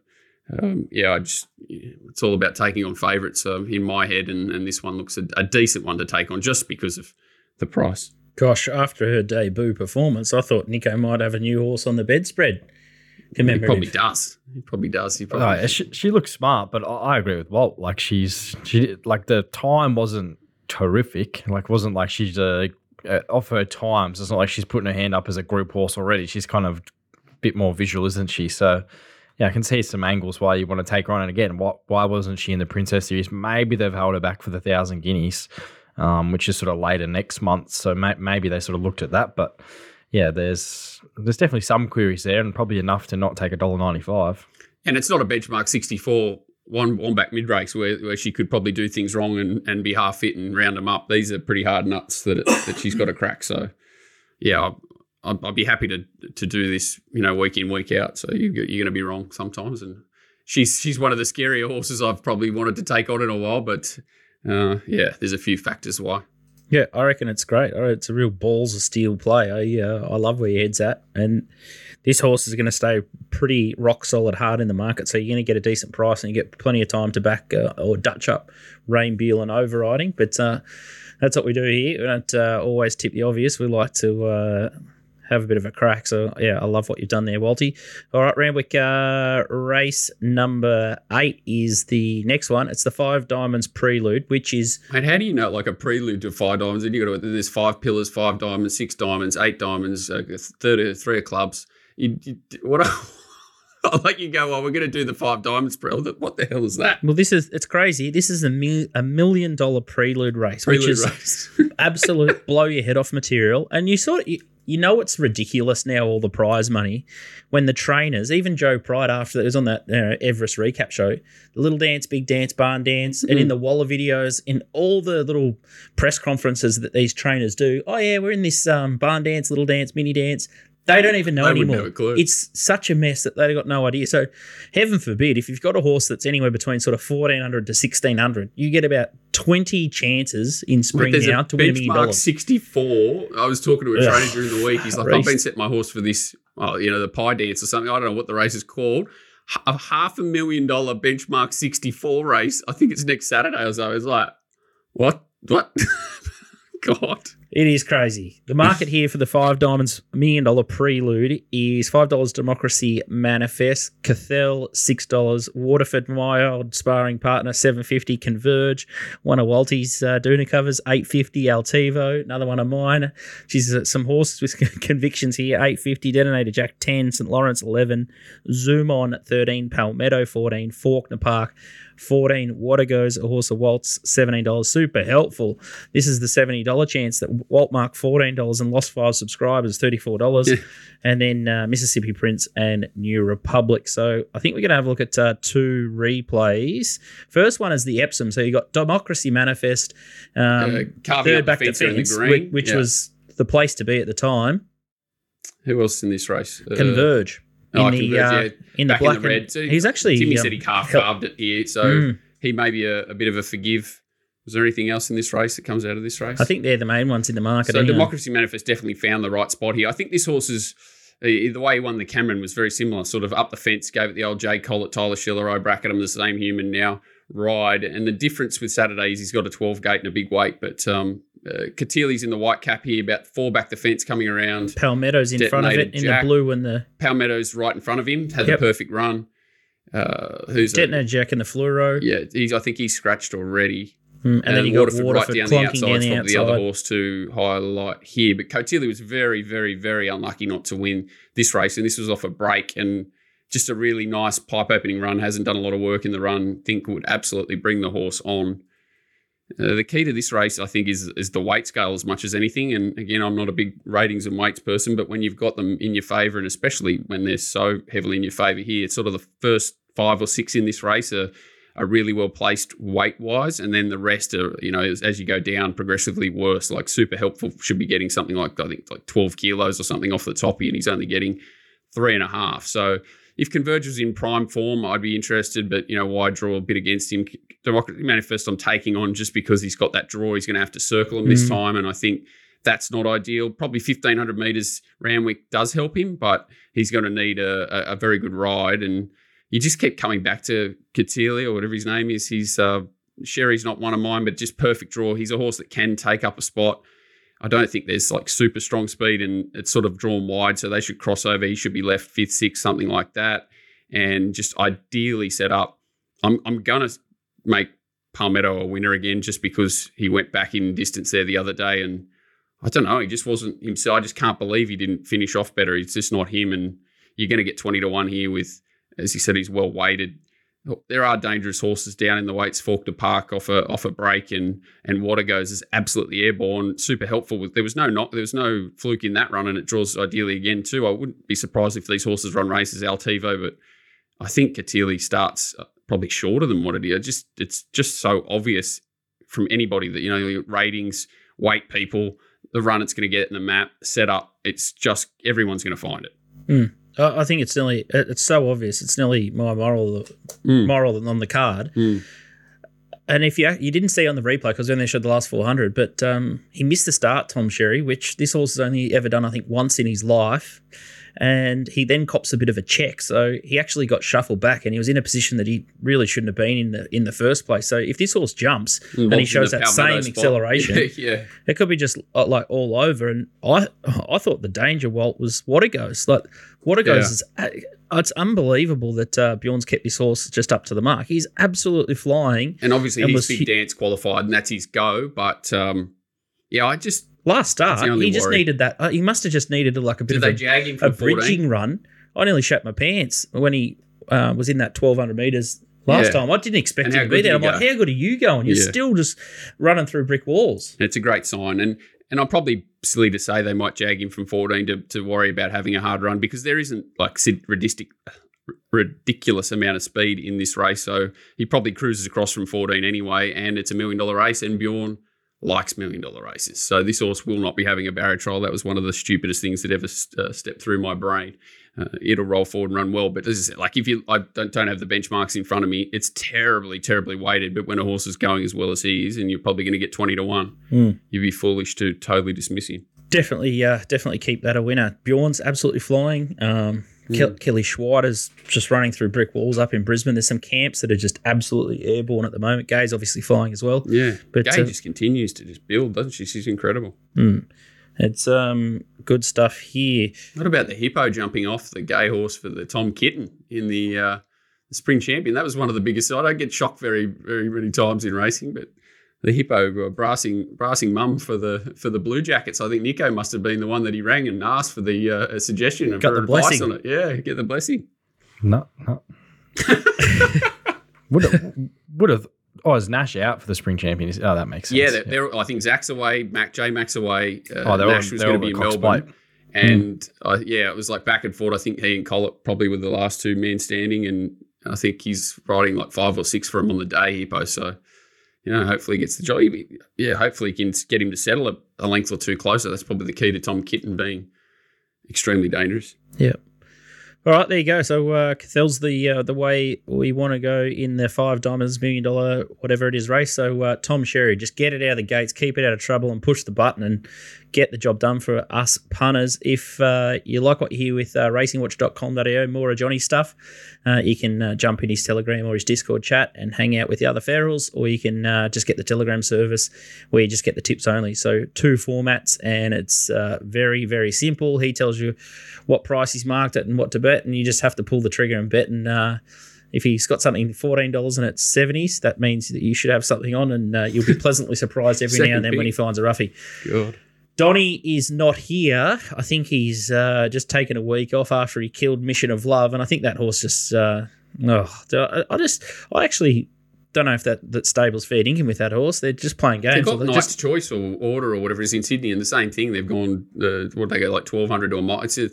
um, yeah, I just it's all about taking on favourites um, in my head, and, and this one looks a, a decent one to take on just because of the price. Gosh, after her debut performance, I thought Nico might have a new horse on the bedspread. He Commemorative. probably does. He probably does. He probably. She, she looks smart, but I, I agree with Walt. Like she's she like the time wasn't terrific. Like wasn't like she's a uh, off her times. It's not like she's putting her hand up as a group horse already. She's kind of a bit more visual, isn't she? So yeah, I can see some angles why you want to take her on. And again, why, why wasn't she in the Princess Series? Maybe they've held her back for the thousand guineas, um, which is sort of later next month. So may, maybe they sort of looked at that, but. Yeah, there's there's definitely some queries there, and probably enough to not take a dollar ninety five. And it's not a benchmark 64 one one back mid race where, where she could probably do things wrong and, and be half fit and round them up. These are pretty hard nuts that it, that she's got to crack. So, yeah, I'd, I'd be happy to to do this, you know, week in week out. So you, you're going to be wrong sometimes, and she's she's one of the scarier horses I've probably wanted to take on in a while. But uh, yeah, there's a few factors why. Yeah, I reckon it's great. It's a real balls of steel play. I uh, I love where your head's at, and this horse is going to stay pretty rock solid hard in the market. So you're going to get a decent price, and you get plenty of time to back uh, or Dutch up Rain Beal and overriding. But uh, that's what we do here. We don't uh, always tip the obvious. We like to uh, have a bit of a crack. So yeah, I love what you've done there, Walty. All right, Randwick, uh, race number eight is the next one. It's the Five Diamonds Prelude, which is And how do you know like a prelude to five diamonds? And you got to there's five pillars, five diamonds, six diamonds, eight diamonds, uh, thirty three of clubs. You, you what? I'll let you go. Well, we're going to do the five diamonds prelude. What the hell is that? Well, this is it's crazy. This is a, mil, a million dollar prelude race, Prelude which is race. absolute blow your head off material. And you sort of you, you know it's ridiculous now all the prize money when the trainers, even Joe Pride after it was on that you know, Everest recap show, the little dance, big dance, barn dance, and in the Waller videos, in all the little press conferences that these trainers do. Oh yeah, we're in this um, barn dance, little dance, mini dance. They don't even know anymore. have a clue. It's such a mess that they've got no idea. So, heaven forbid, if you've got a horse that's anywhere between sort of 1400 to 1600, you get about 20 chances in spring there's now to win a million benchmark dollars. 64. I was talking to a trainer during the week. He's like, I've been setting my horse for this, oh, you know, the pie dance or something. I don't know what the race is called. a half a million dollar benchmark 64 race. I think it's next Saturday or so. It's like, what? What? God. It is crazy. The market here for the five diamonds million dollar prelude is five dollars Democracy Manifest, Cathell six dollars, Waterford Wild sparring partner seven fifty, Converge, one of Walty's uh, Duna covers eight fifty, Altivo, another one of mine. She's uh, some horses with convictions here eight fifty, Detonator Jack ten, St Lawrence eleven, Zoom on thirteen, Palmetto fourteen, Faulkner Park. 14 Water Goes a Horse of Waltz $17 super helpful this is the $70 chance that Walt marked $14 and lost five subscribers $34 Yeah. and then uh, Mississippi Prince and New Republic so I think we're going to have a look at uh, two replays first one is the Epsom so you got Democracy Manifest um, Uh, third back the fence around the green. which, which Yeah. was the place to be at the time Who else in this race? Uh, Converge in oh, the Converge, uh, yeah. in the black in the red. So he's actually Timmy um, said he half carved it here. So Mm. he may be a, a bit of a forgive. Was there anything else in this race that comes out of this race? I think they're the main ones in the market So anyway. Democracy Manifest definitely found the right spot here. I think this horse is uh, the way he won the Cameron was very similar. Sort of up the fence, gave it the old J Collett, Tyler Schiller, I bracket him the same human now ride. And the difference with Saturday is he's got a 12 gate and a big weight. But um, uh, Katili's in the white cap here, about four back the fence coming around. Palmetto's in front of it in Jack. the blue and the Palmetto's right in front of him, had Yep. the perfect run. Uh, who's a, Detonator Jack and the fluoro. yeah, he's, I think he's scratched already. Mm, and, then you got Waterford, Waterford, right down the outside. down the probably the other horse to highlight here. But Cotilli was very, very, very unlucky not to win this race. And this was off a break and just a really nice pipe opening run. Hasn't done a lot of work in the run. Think would absolutely bring the horse on. Uh, the key to this race, I think, is is the weight scale as much as anything. And again, I'm not a big ratings and weights person, but when you've got them in your favour, and especially when they're so heavily in your favour here, it's sort of the first five or six in this race are are really well placed weight wise, and then the rest are you know as, as you go down progressively worse. Like super helpful should be getting something like I think like 12 kilos or something off the top, and he's only getting three and a half. So if Converge was in prime form, I'd be interested, but you know why draw a bit against him? Democracy Manifest I'm taking on just because he's got that draw. He's going to have to circle him this Mm. time, and I think. That's not ideal. Probably 1500 meters Randwick does help him, but he's going to need a, a, a very good ride. And you just keep coming back to Katili or whatever his name is. He's uh, Sherry's not one of mine, but just perfect draw. He's a horse that can take up a spot. I don't think there's like super strong speed and it's sort of drawn wide, so they should cross over. He should be left fifth, sixth, something like that, and just ideally set up. I'm I'm gonna make Palmetto a winner again just because he went back in distance there the other day and. I don't know. He just wasn't himself. I just can't believe he didn't finish off better. It's just not him. And you're to get 20 to 1 here with, as he said, he's well weighted. There are dangerous horses down in the weights. Faulkner Park off a off a break and and Water goes is absolutely airborne, super helpful. There was no knock, there was no fluke in that run, and it draws ideally again too. I wouldn't be surprised if these horses run races Altivo, but I think Katili starts uh, probably shorter than what it is. Just it's just so obvious from anybody that you know ratings, weight people, the run it's going to get in the map, set up. It's just everyone's going to find it. I I think it's nearly it's so obvious. It's nearly my moral Mm. moral on the card. Mm. And if you you didn't see on the replay because we only showed the last four hundred, but um, he missed the start, Tom Sherry, which this horse has only ever done I think once in his life. And he then cops a bit of a check, so he actually got shuffled back, and he was in a position that he really shouldn't have been in the in the first place. So if this horse jumps and he shows that same acceleration, yeah, it could be just uh, like all over. And I I thought the danger Walt was Water Goes. Like Water Goes Yeah. is uh, it's unbelievable that uh, Bjorn's kept this horse just up to the mark. He's absolutely flying. And obviously And he's big he- dance qualified, and that's his go. But um, yeah, I just Last start, he just needed that. Uh, he must have just needed like a bit did of they a, jag him a 14? bridging run. I nearly shat my pants when he uh, was in that twelve hundred meters last Yeah. time. I didn't expect him to be there. I'm he like, how good are you going? You're Yeah. still just running through brick walls. It's a great sign, and and I'm probably silly to say they might jag him from 14 to, to worry about having a hard run because there isn't like ridiculous amount of speed in this race. So he probably cruises across from 14 anyway, and it's a million dollar race. And Bjorn likes million dollar races. So this horse will not be having a barrier trial. That was one of the stupidest things that ever uh, stepped through my brain. Uh, it'll roll forward and run well, but as I said, like if you, I don't, don't have the benchmarks in front of me. It's terribly, terribly weighted. But when a horse is going as well as he is, and you're probably going to get twenty to one, Hmm. you'd be foolish to totally dismiss him. Definitely, uh, definitely keep that a winner. Bjorn's absolutely flying. Um, Kel- Kelly Schweida's just running through brick walls up in Brisbane. There's some camps that are just absolutely airborne at the moment. Gai's obviously flying as well. Yeah, But, Gai uh, just continues to just build, doesn't she? She's incredible. It's um good stuff here. What about the hippo jumping off the Gai horse for the Tom Kitten in the, uh, the spring champion? That was one of the biggest. I don't get shocked very, very many times in racing, but the hippo uh, brassing, brassing mum for the for the Blue Jackets. I think Nicko must have been the one that he rang and asked for the uh, suggestion and Got the blessing. on it. Yeah, get the blessing. No, no. would have, would have. Oh, is Nash out for the spring champion? Oh, that makes sense. Yeah, they're, they're, I think Zac's away, Mac J Mac's away. Uh, Oh, they're all- Nash was going to be in Melbourne. Plate. And uh, yeah, it was like back and forth. I think he and Collett probably were the last two men standing, and I think he's riding like five or six for him on the day, Hippo. So, you know, hopefully he gets the job. Yeah, hopefully he can get him to settle a, a length or two closer. That's probably the key to Tom Kitten being extremely dangerous. Yep. All right, there you go. So uh, Cathel's the uh, the way we want to go in the five diamonds million dollar whatever it is race. So uh, Tom Sherry, just get it out of the gates, keep it out of trouble, and push the button and get the job done for us punters. If uh, you like what you hear with uh, racingwatch.com.au, more of Johnny's stuff, uh, you can uh, jump in his Telegram or his Discord chat and hang out with the other ferals, or you can uh, just get the Telegram service where you just get the tips only. So two formats, and it's uh, very very simple. He tells you what price he's marked at and what to bet, and you just have to pull the trigger and bet. And uh, if he's got something fourteen dollars and it's seventies, that means that you should have something on, and uh, you'll be pleasantly surprised every now and then when he finds a roughie. God. Donny is not here. I think he's uh, just taken a week off after he killed Mission of Love, and I think that horse just. Uh, oh, I just, I actually don't know if that that stable's fair dinkum with that horse. They're just playing games. They've got They're just- Choice or Order or whatever it is in Sydney, and the same thing. They've gone, uh, what they go, like 1200 to a mile. It's a,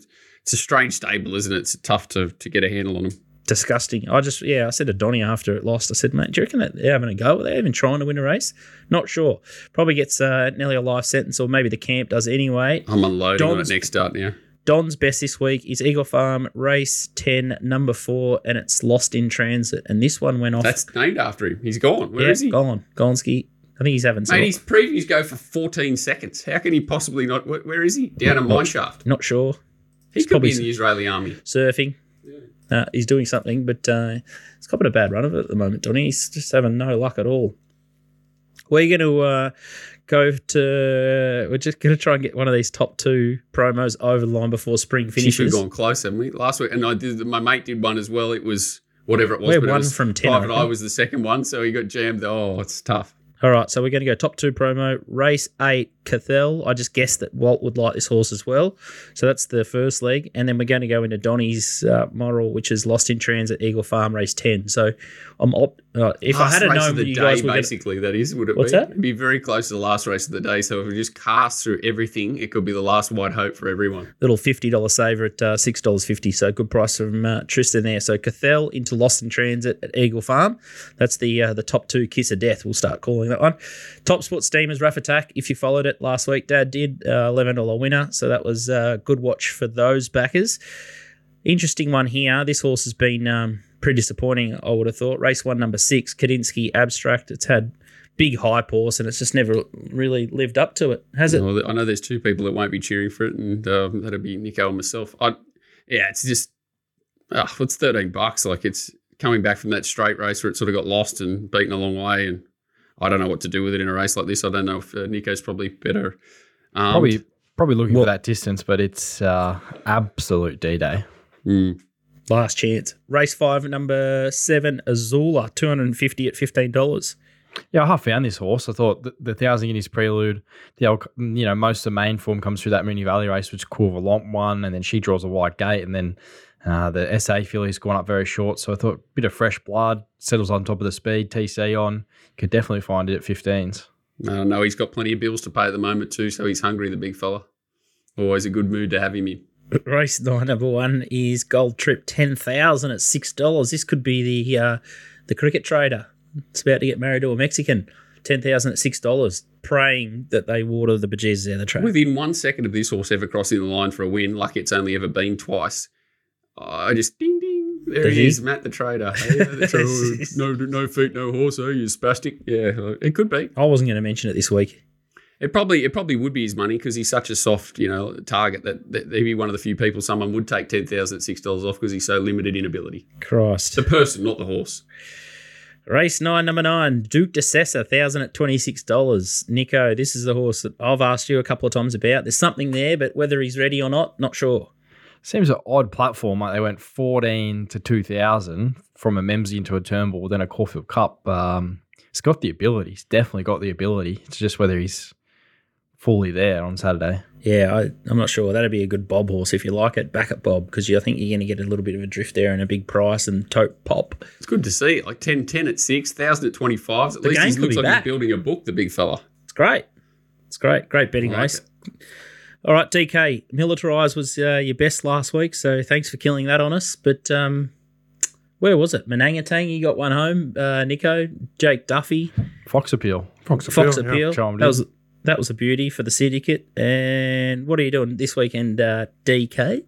it's a strange stable, isn't it? It's tough to, to get a handle on them. Disgusting. I just, yeah, I said to Donny after it lost, I said, mate, do you reckon that they're having a go? Are they even trying to win a race? Not sure. Probably gets uh, nearly a life sentence, or maybe the camp does anyway. I'm unloading on it next start now. Don's best this week is Eagle Farm Race 10, number four, and it's lost in transit. And this one went off. That's named after him. He's gone. Where yeah, is he? Gone. Gonski. I think he's having some. Mate, his previews go for 14 seconds. How can he possibly not? Where, where is he? Down a mine shaft. Not sure. He could probably be in the Israeli army. Surfing. Uh, he's doing something, but uh, he's copping a bad run of it at the moment, Donny. He's just having no luck at all. We're going to uh, go to. We're just going to try and get one of these top two promos over the line before spring She should have finishes. gone close, haven't we? Last week, and I did. My mate did one as well. It was whatever it was. We're one was from 10, I Private think. Eye was the second one, so he got jammed. Oh, it's tough. All right, so we're going to go top two promo. Race eight, Cathel. I just guessed that Walt would like this horse as well. So that's the first leg. And then we're going to go into Donny's uh, moral, which is Lost in Transit, Eagle Farm, race 10. So I'm op- uh, if I had known of the you day, guys were basically, that is, would it What's be? that? It'd be very close to the last race of the day. So if we just cast through everything, it could be the last white hope for everyone. Little $50 saver at uh, $6.50. So good price from uh, Tristan there. So Cathel into Lost in Transit at Eagle Farm. That's the uh, the top two kiss of death. We'll start calling that one. Top Sport Steamers Rough Attack. If you followed it last week, Dad did. Uh, $11 winner. So that was a good watch for those backers. Interesting one here. This horse has been um, pretty disappointing, I would have thought. Race one, number six, Kadinsky Abstract. It's had big hype horse and it's just never really lived up to it, has it? Well, I know there's two people that won't be cheering for it, and um, that'll be Nicko and myself. I, yeah, it's just, oh, it's 13 bucks. Like it's coming back from that straight race where it sort of got lost and beaten a long way, and I don't know what to do with it in a race like this. I don't know if uh, Nicko's probably better. Um, Probably probably looking Well- for that distance, but it's uh, absolute D day. mm, Last chance. Race five, number seven, Azula, 250 at $15. Yeah, I half found this horse. I thought the, the thousand guineas prelude, the old, you know, most of the main form comes through that Moonee Valley race, which Cool Volant won, and then she draws a wide gate, and then uh, the SA filly's gone up very short. So I thought a bit of fresh blood settles on top of the speed. TC on could definitely find it at 15s. I know he's got plenty of bills to pay at the moment too, so he's hungry, the big fella. Always a good mood to have him in. Race nine, number one is Gold Trip, 10000 at $6. This could be the uh, the cricket trader. It's about to get married to a Mexican. ten thousand at six dollars, praying that they water the bejesus out of the track. Within one second of this horse ever crossing the line for a win, like it's only ever been twice, I just ding ding. There Did he is, Matt the trader. Yeah, the trader. no, no feet, no horse. Oh, you spastic. Yeah, it could be. I wasn't going to mention it this week. It probably it probably would be his money because he's such a soft, you know, target that, that he'd be one of the few people someone would take ten thousand six dollars off because he's so limited in ability. Christ. The person, not the horse. Race nine, number nine, Duke de Sessa, thousand at twenty six dollars. Nicko, this is the horse that I've asked you a couple of times about. There's something there, but whether he's ready or not, not sure. Seems an odd platform. Like they went 14 to 2000 from a Memsie into a Turnbull, then a Caulfield Cup. Um, he's got the ability. He's definitely got the ability. It's just whether he's fully there on Saturday. Yeah, I, I'm not sure. That'd be a good Bob horse if you like it. Back at Bob because I think you're going to get a little bit of a drift there and a big price and tote pop. It's good to see. Like 10, 10 at six, thousand at twenty five. At The least game he looks like back. he's building a book. The big fella. It's great. It's great. Great betting I like race. All right, DK, Militarize was uh, your best last week, so thanks for killing that on us. But um, where was it? Manangatang, you got one home. Uh, Nicko, Jake Duffy, Fox Appeal. Fox Appeal. Fox. Appeal. Chimed that was that was a beauty for the syndicate. And what are you doing this weekend, uh, DK?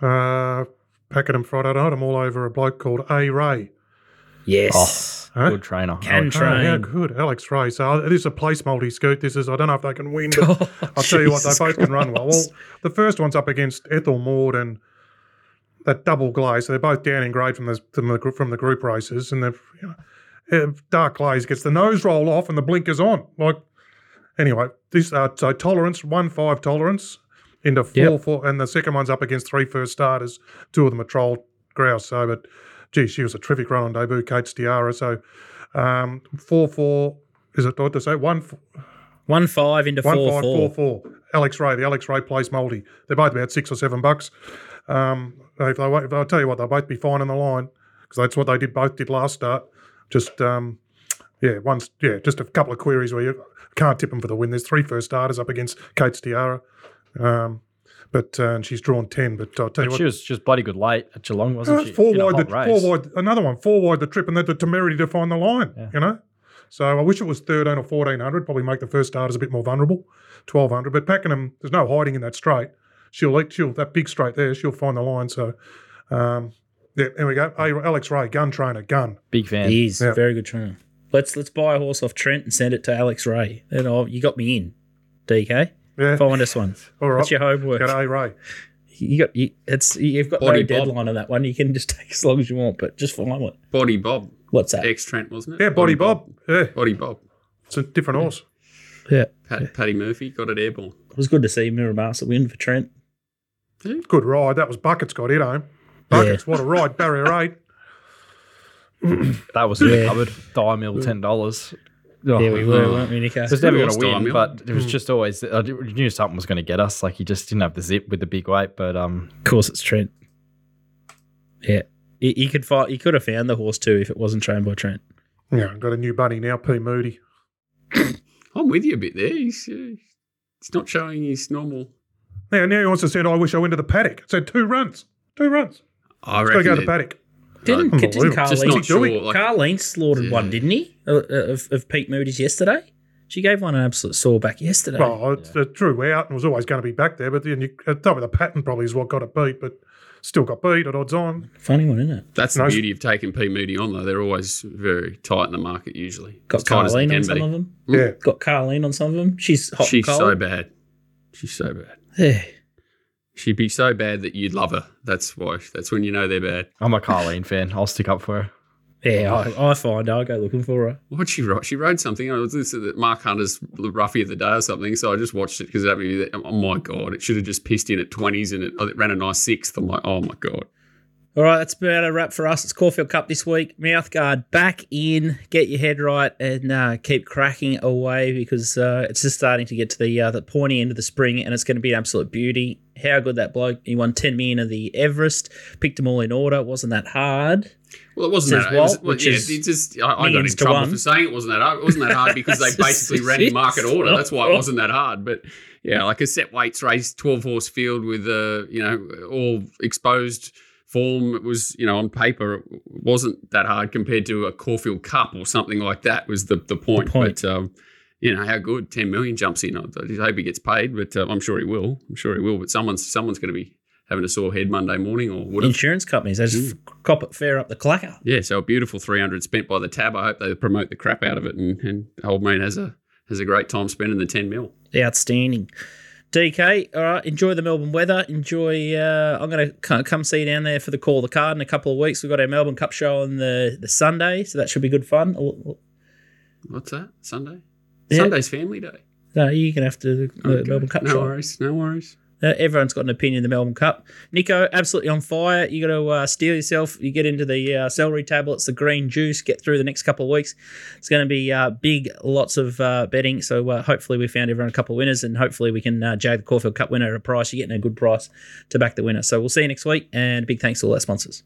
Uh, Pakenham Friday night. I'm all over a bloke called A Ray. Yes. Huh? Good trainer. Can Oh, train. yeah, good. Alex Ray. So uh, this is a place multi scoot. This is, I don't know if they can win, but I'll tell you what, they both can run well. Well, the first one's up against Ethel Maud and that double glaze. So they're both down in grade from the, from the, from the group races. And they've, you know, Dark Glaze gets the nose roll off and the blinkers on. Like, anyway, this, uh, so tolerance, 1 5 tolerance into 4 Yep. 4. And the second one's up against three first starters. Two of them are troll grouse. So, but gee, she was a terrific run on debut, Kate Stiara. So, um, 4 4, is it what to say? 1 4. One five into One four five four. four four. Alex Ray, the Alex Ray plays multi. They're both about six or seven bucks. Um, if they, if I'll tell you what, they'll both be fine in the line because that's what they did. Both did last start. Just um, yeah, once yeah, just a couple of queries where you can't tip them for the win. There's three first starters up against Kate Stiara, um, but uh, and she's drawn ten. But I'll tell you But what, she was just bloody good late at Geelong, wasn't uh, she? four wide, the, race. four wide, another one, four wide the trip, and then the temerity to find the line. Yeah. You know, so I wish it was thirteen or fourteen hundred. Probably make the first starters a bit more vulnerable. Twelve hundred, but Pakenham, there's no hiding in that straight. She'll eat, she'll that big straight there. She'll find the line. So, um, yeah, there we go. Hey, Alex Ray, gun trainer, gun. Big fan. He is Yeah. very good trainer. Let's let's buy a horse off Trent and send it to Alex Ray. And I'll, you got me in, DK. Yeah, Find us one. all right. That's your homework. Got A Ray. You got you, it's you've got Body no Bob. deadline on that one. You can just take as long as you want, but just find one. Body Bob, What's that? ex Trent, wasn't it? Yeah, Body Bob. Yeah, Body Bob. it's a different horse. Yeah, Pat, Paddy Murphy got it airborne. it was good to see Mirror Master win for Trent. Good ride. That was Buckets got it home. Buckets, what a ride. Barrier eight. That was Yeah. covered. Die mill ten dollars. Oh, Yeah, we were, weren't we, Nicko? It was never Good going to win, Diamond. but it was just always. I knew something was going to get us. Like he just didn't have the zip with the big weight, but um, Of course, it's Trent. Yeah, he, he could fight. He could have found the horse too if it wasn't trained by Trent. Yeah, I've got a new bunny now, P Moody. I'm with you a bit there. He's, uh, he's not showing his normal. Now, now he wants to say, "Oh, I wish I went to the paddock. It said two runs. Two runs. I Got to reckon go to the paddock. Didn't, Unbelievable. didn't just Carleen, not sure. Like, Carleen slaughtered Yeah. one, didn't he? Uh, uh, Of, of Pete Moody's yesterday. She gave one an absolute sore back yesterday. Well, it's uh, true out and was always going to be back there, but then you uh, tell me the pattern probably is what got it beat, but still got beat at odds on. Funny one, isn't it? that's the beauty of taking P Moody on, though. They're always very tight in the market, usually. Got As tight as they Carleen can on some be. of them. Yeah. Got Carleen on some of them. She's hot She's and so bad. She's so bad. Yeah. She'd be so bad that you'd love her. That's why. That's when you know they're bad. I'm a Carleen fan. I'll stick up for her. Yeah, I, I find I go looking for her. What'd she write? She wrote something. Oh, was this Mark Hunter's roughie of the day or something? So I just watched it because that movie. Oh my god! It should have just pissed in at twenties and it, oh, it ran a nice sixth. I'm like, oh my god. All right, that's about a wrap for us. It's Caulfield Cup this week. Mouthguard back in. Get your head right and uh, keep cracking away because uh, it's just starting to get to the uh, the pointy end of the spring and it's going to be an absolute beauty. How good that bloke! He won ten million of the Everest. Picked them all in order. It wasn't that hard. Well, it wasn't Says that. It was, well, which yeah, is just I, I got in trouble one. for saying it wasn't that hard. It wasn't that hard because they basically ran in market order. That's why it wasn't that hard. But yeah, like a set weights race, twelve horse field with uh, you know all exposed form. It was, you know, on paper, it wasn't that hard compared to a Caulfield Cup or something like that. Was the the point? point. But um, you know how good ten million jumps in. I hope he gets paid, but uh, I'm sure he will. I'm sure he will. But someone's someone's going to be having a sore head Monday morning, or would. Insurance companies, they just cop it fair up the clacker. Yeah, so a beautiful 300 spent by the tab. I hope they promote the crap out of it, and, and old man has a has a great time spending the 10 mil. Outstanding. DK, all right, enjoy the Melbourne weather. Enjoy. Uh, I'm going to come see you down there for the call of the card in a couple of weeks. We've got our Melbourne Cup show on the, the Sunday, so that should be good fun. What's that? Sunday? Yeah. Sunday's family day. No, you're going to have to the Okay. Melbourne Cup no show. worries. No worries. Uh, everyone's got an opinion in the Melbourne Cup. Nicko, absolutely on fire. You got to uh, steal yourself. You get into the uh, celery tablets, the green juice. Get through the next couple of weeks. It's going to be uh, big, lots of uh, betting. So uh, hopefully we found everyone a couple of winners, and hopefully we can jag the Caulfield Cup winner at a price. You're getting a good price to back the winner. So we'll see you next week, and big thanks to all our sponsors.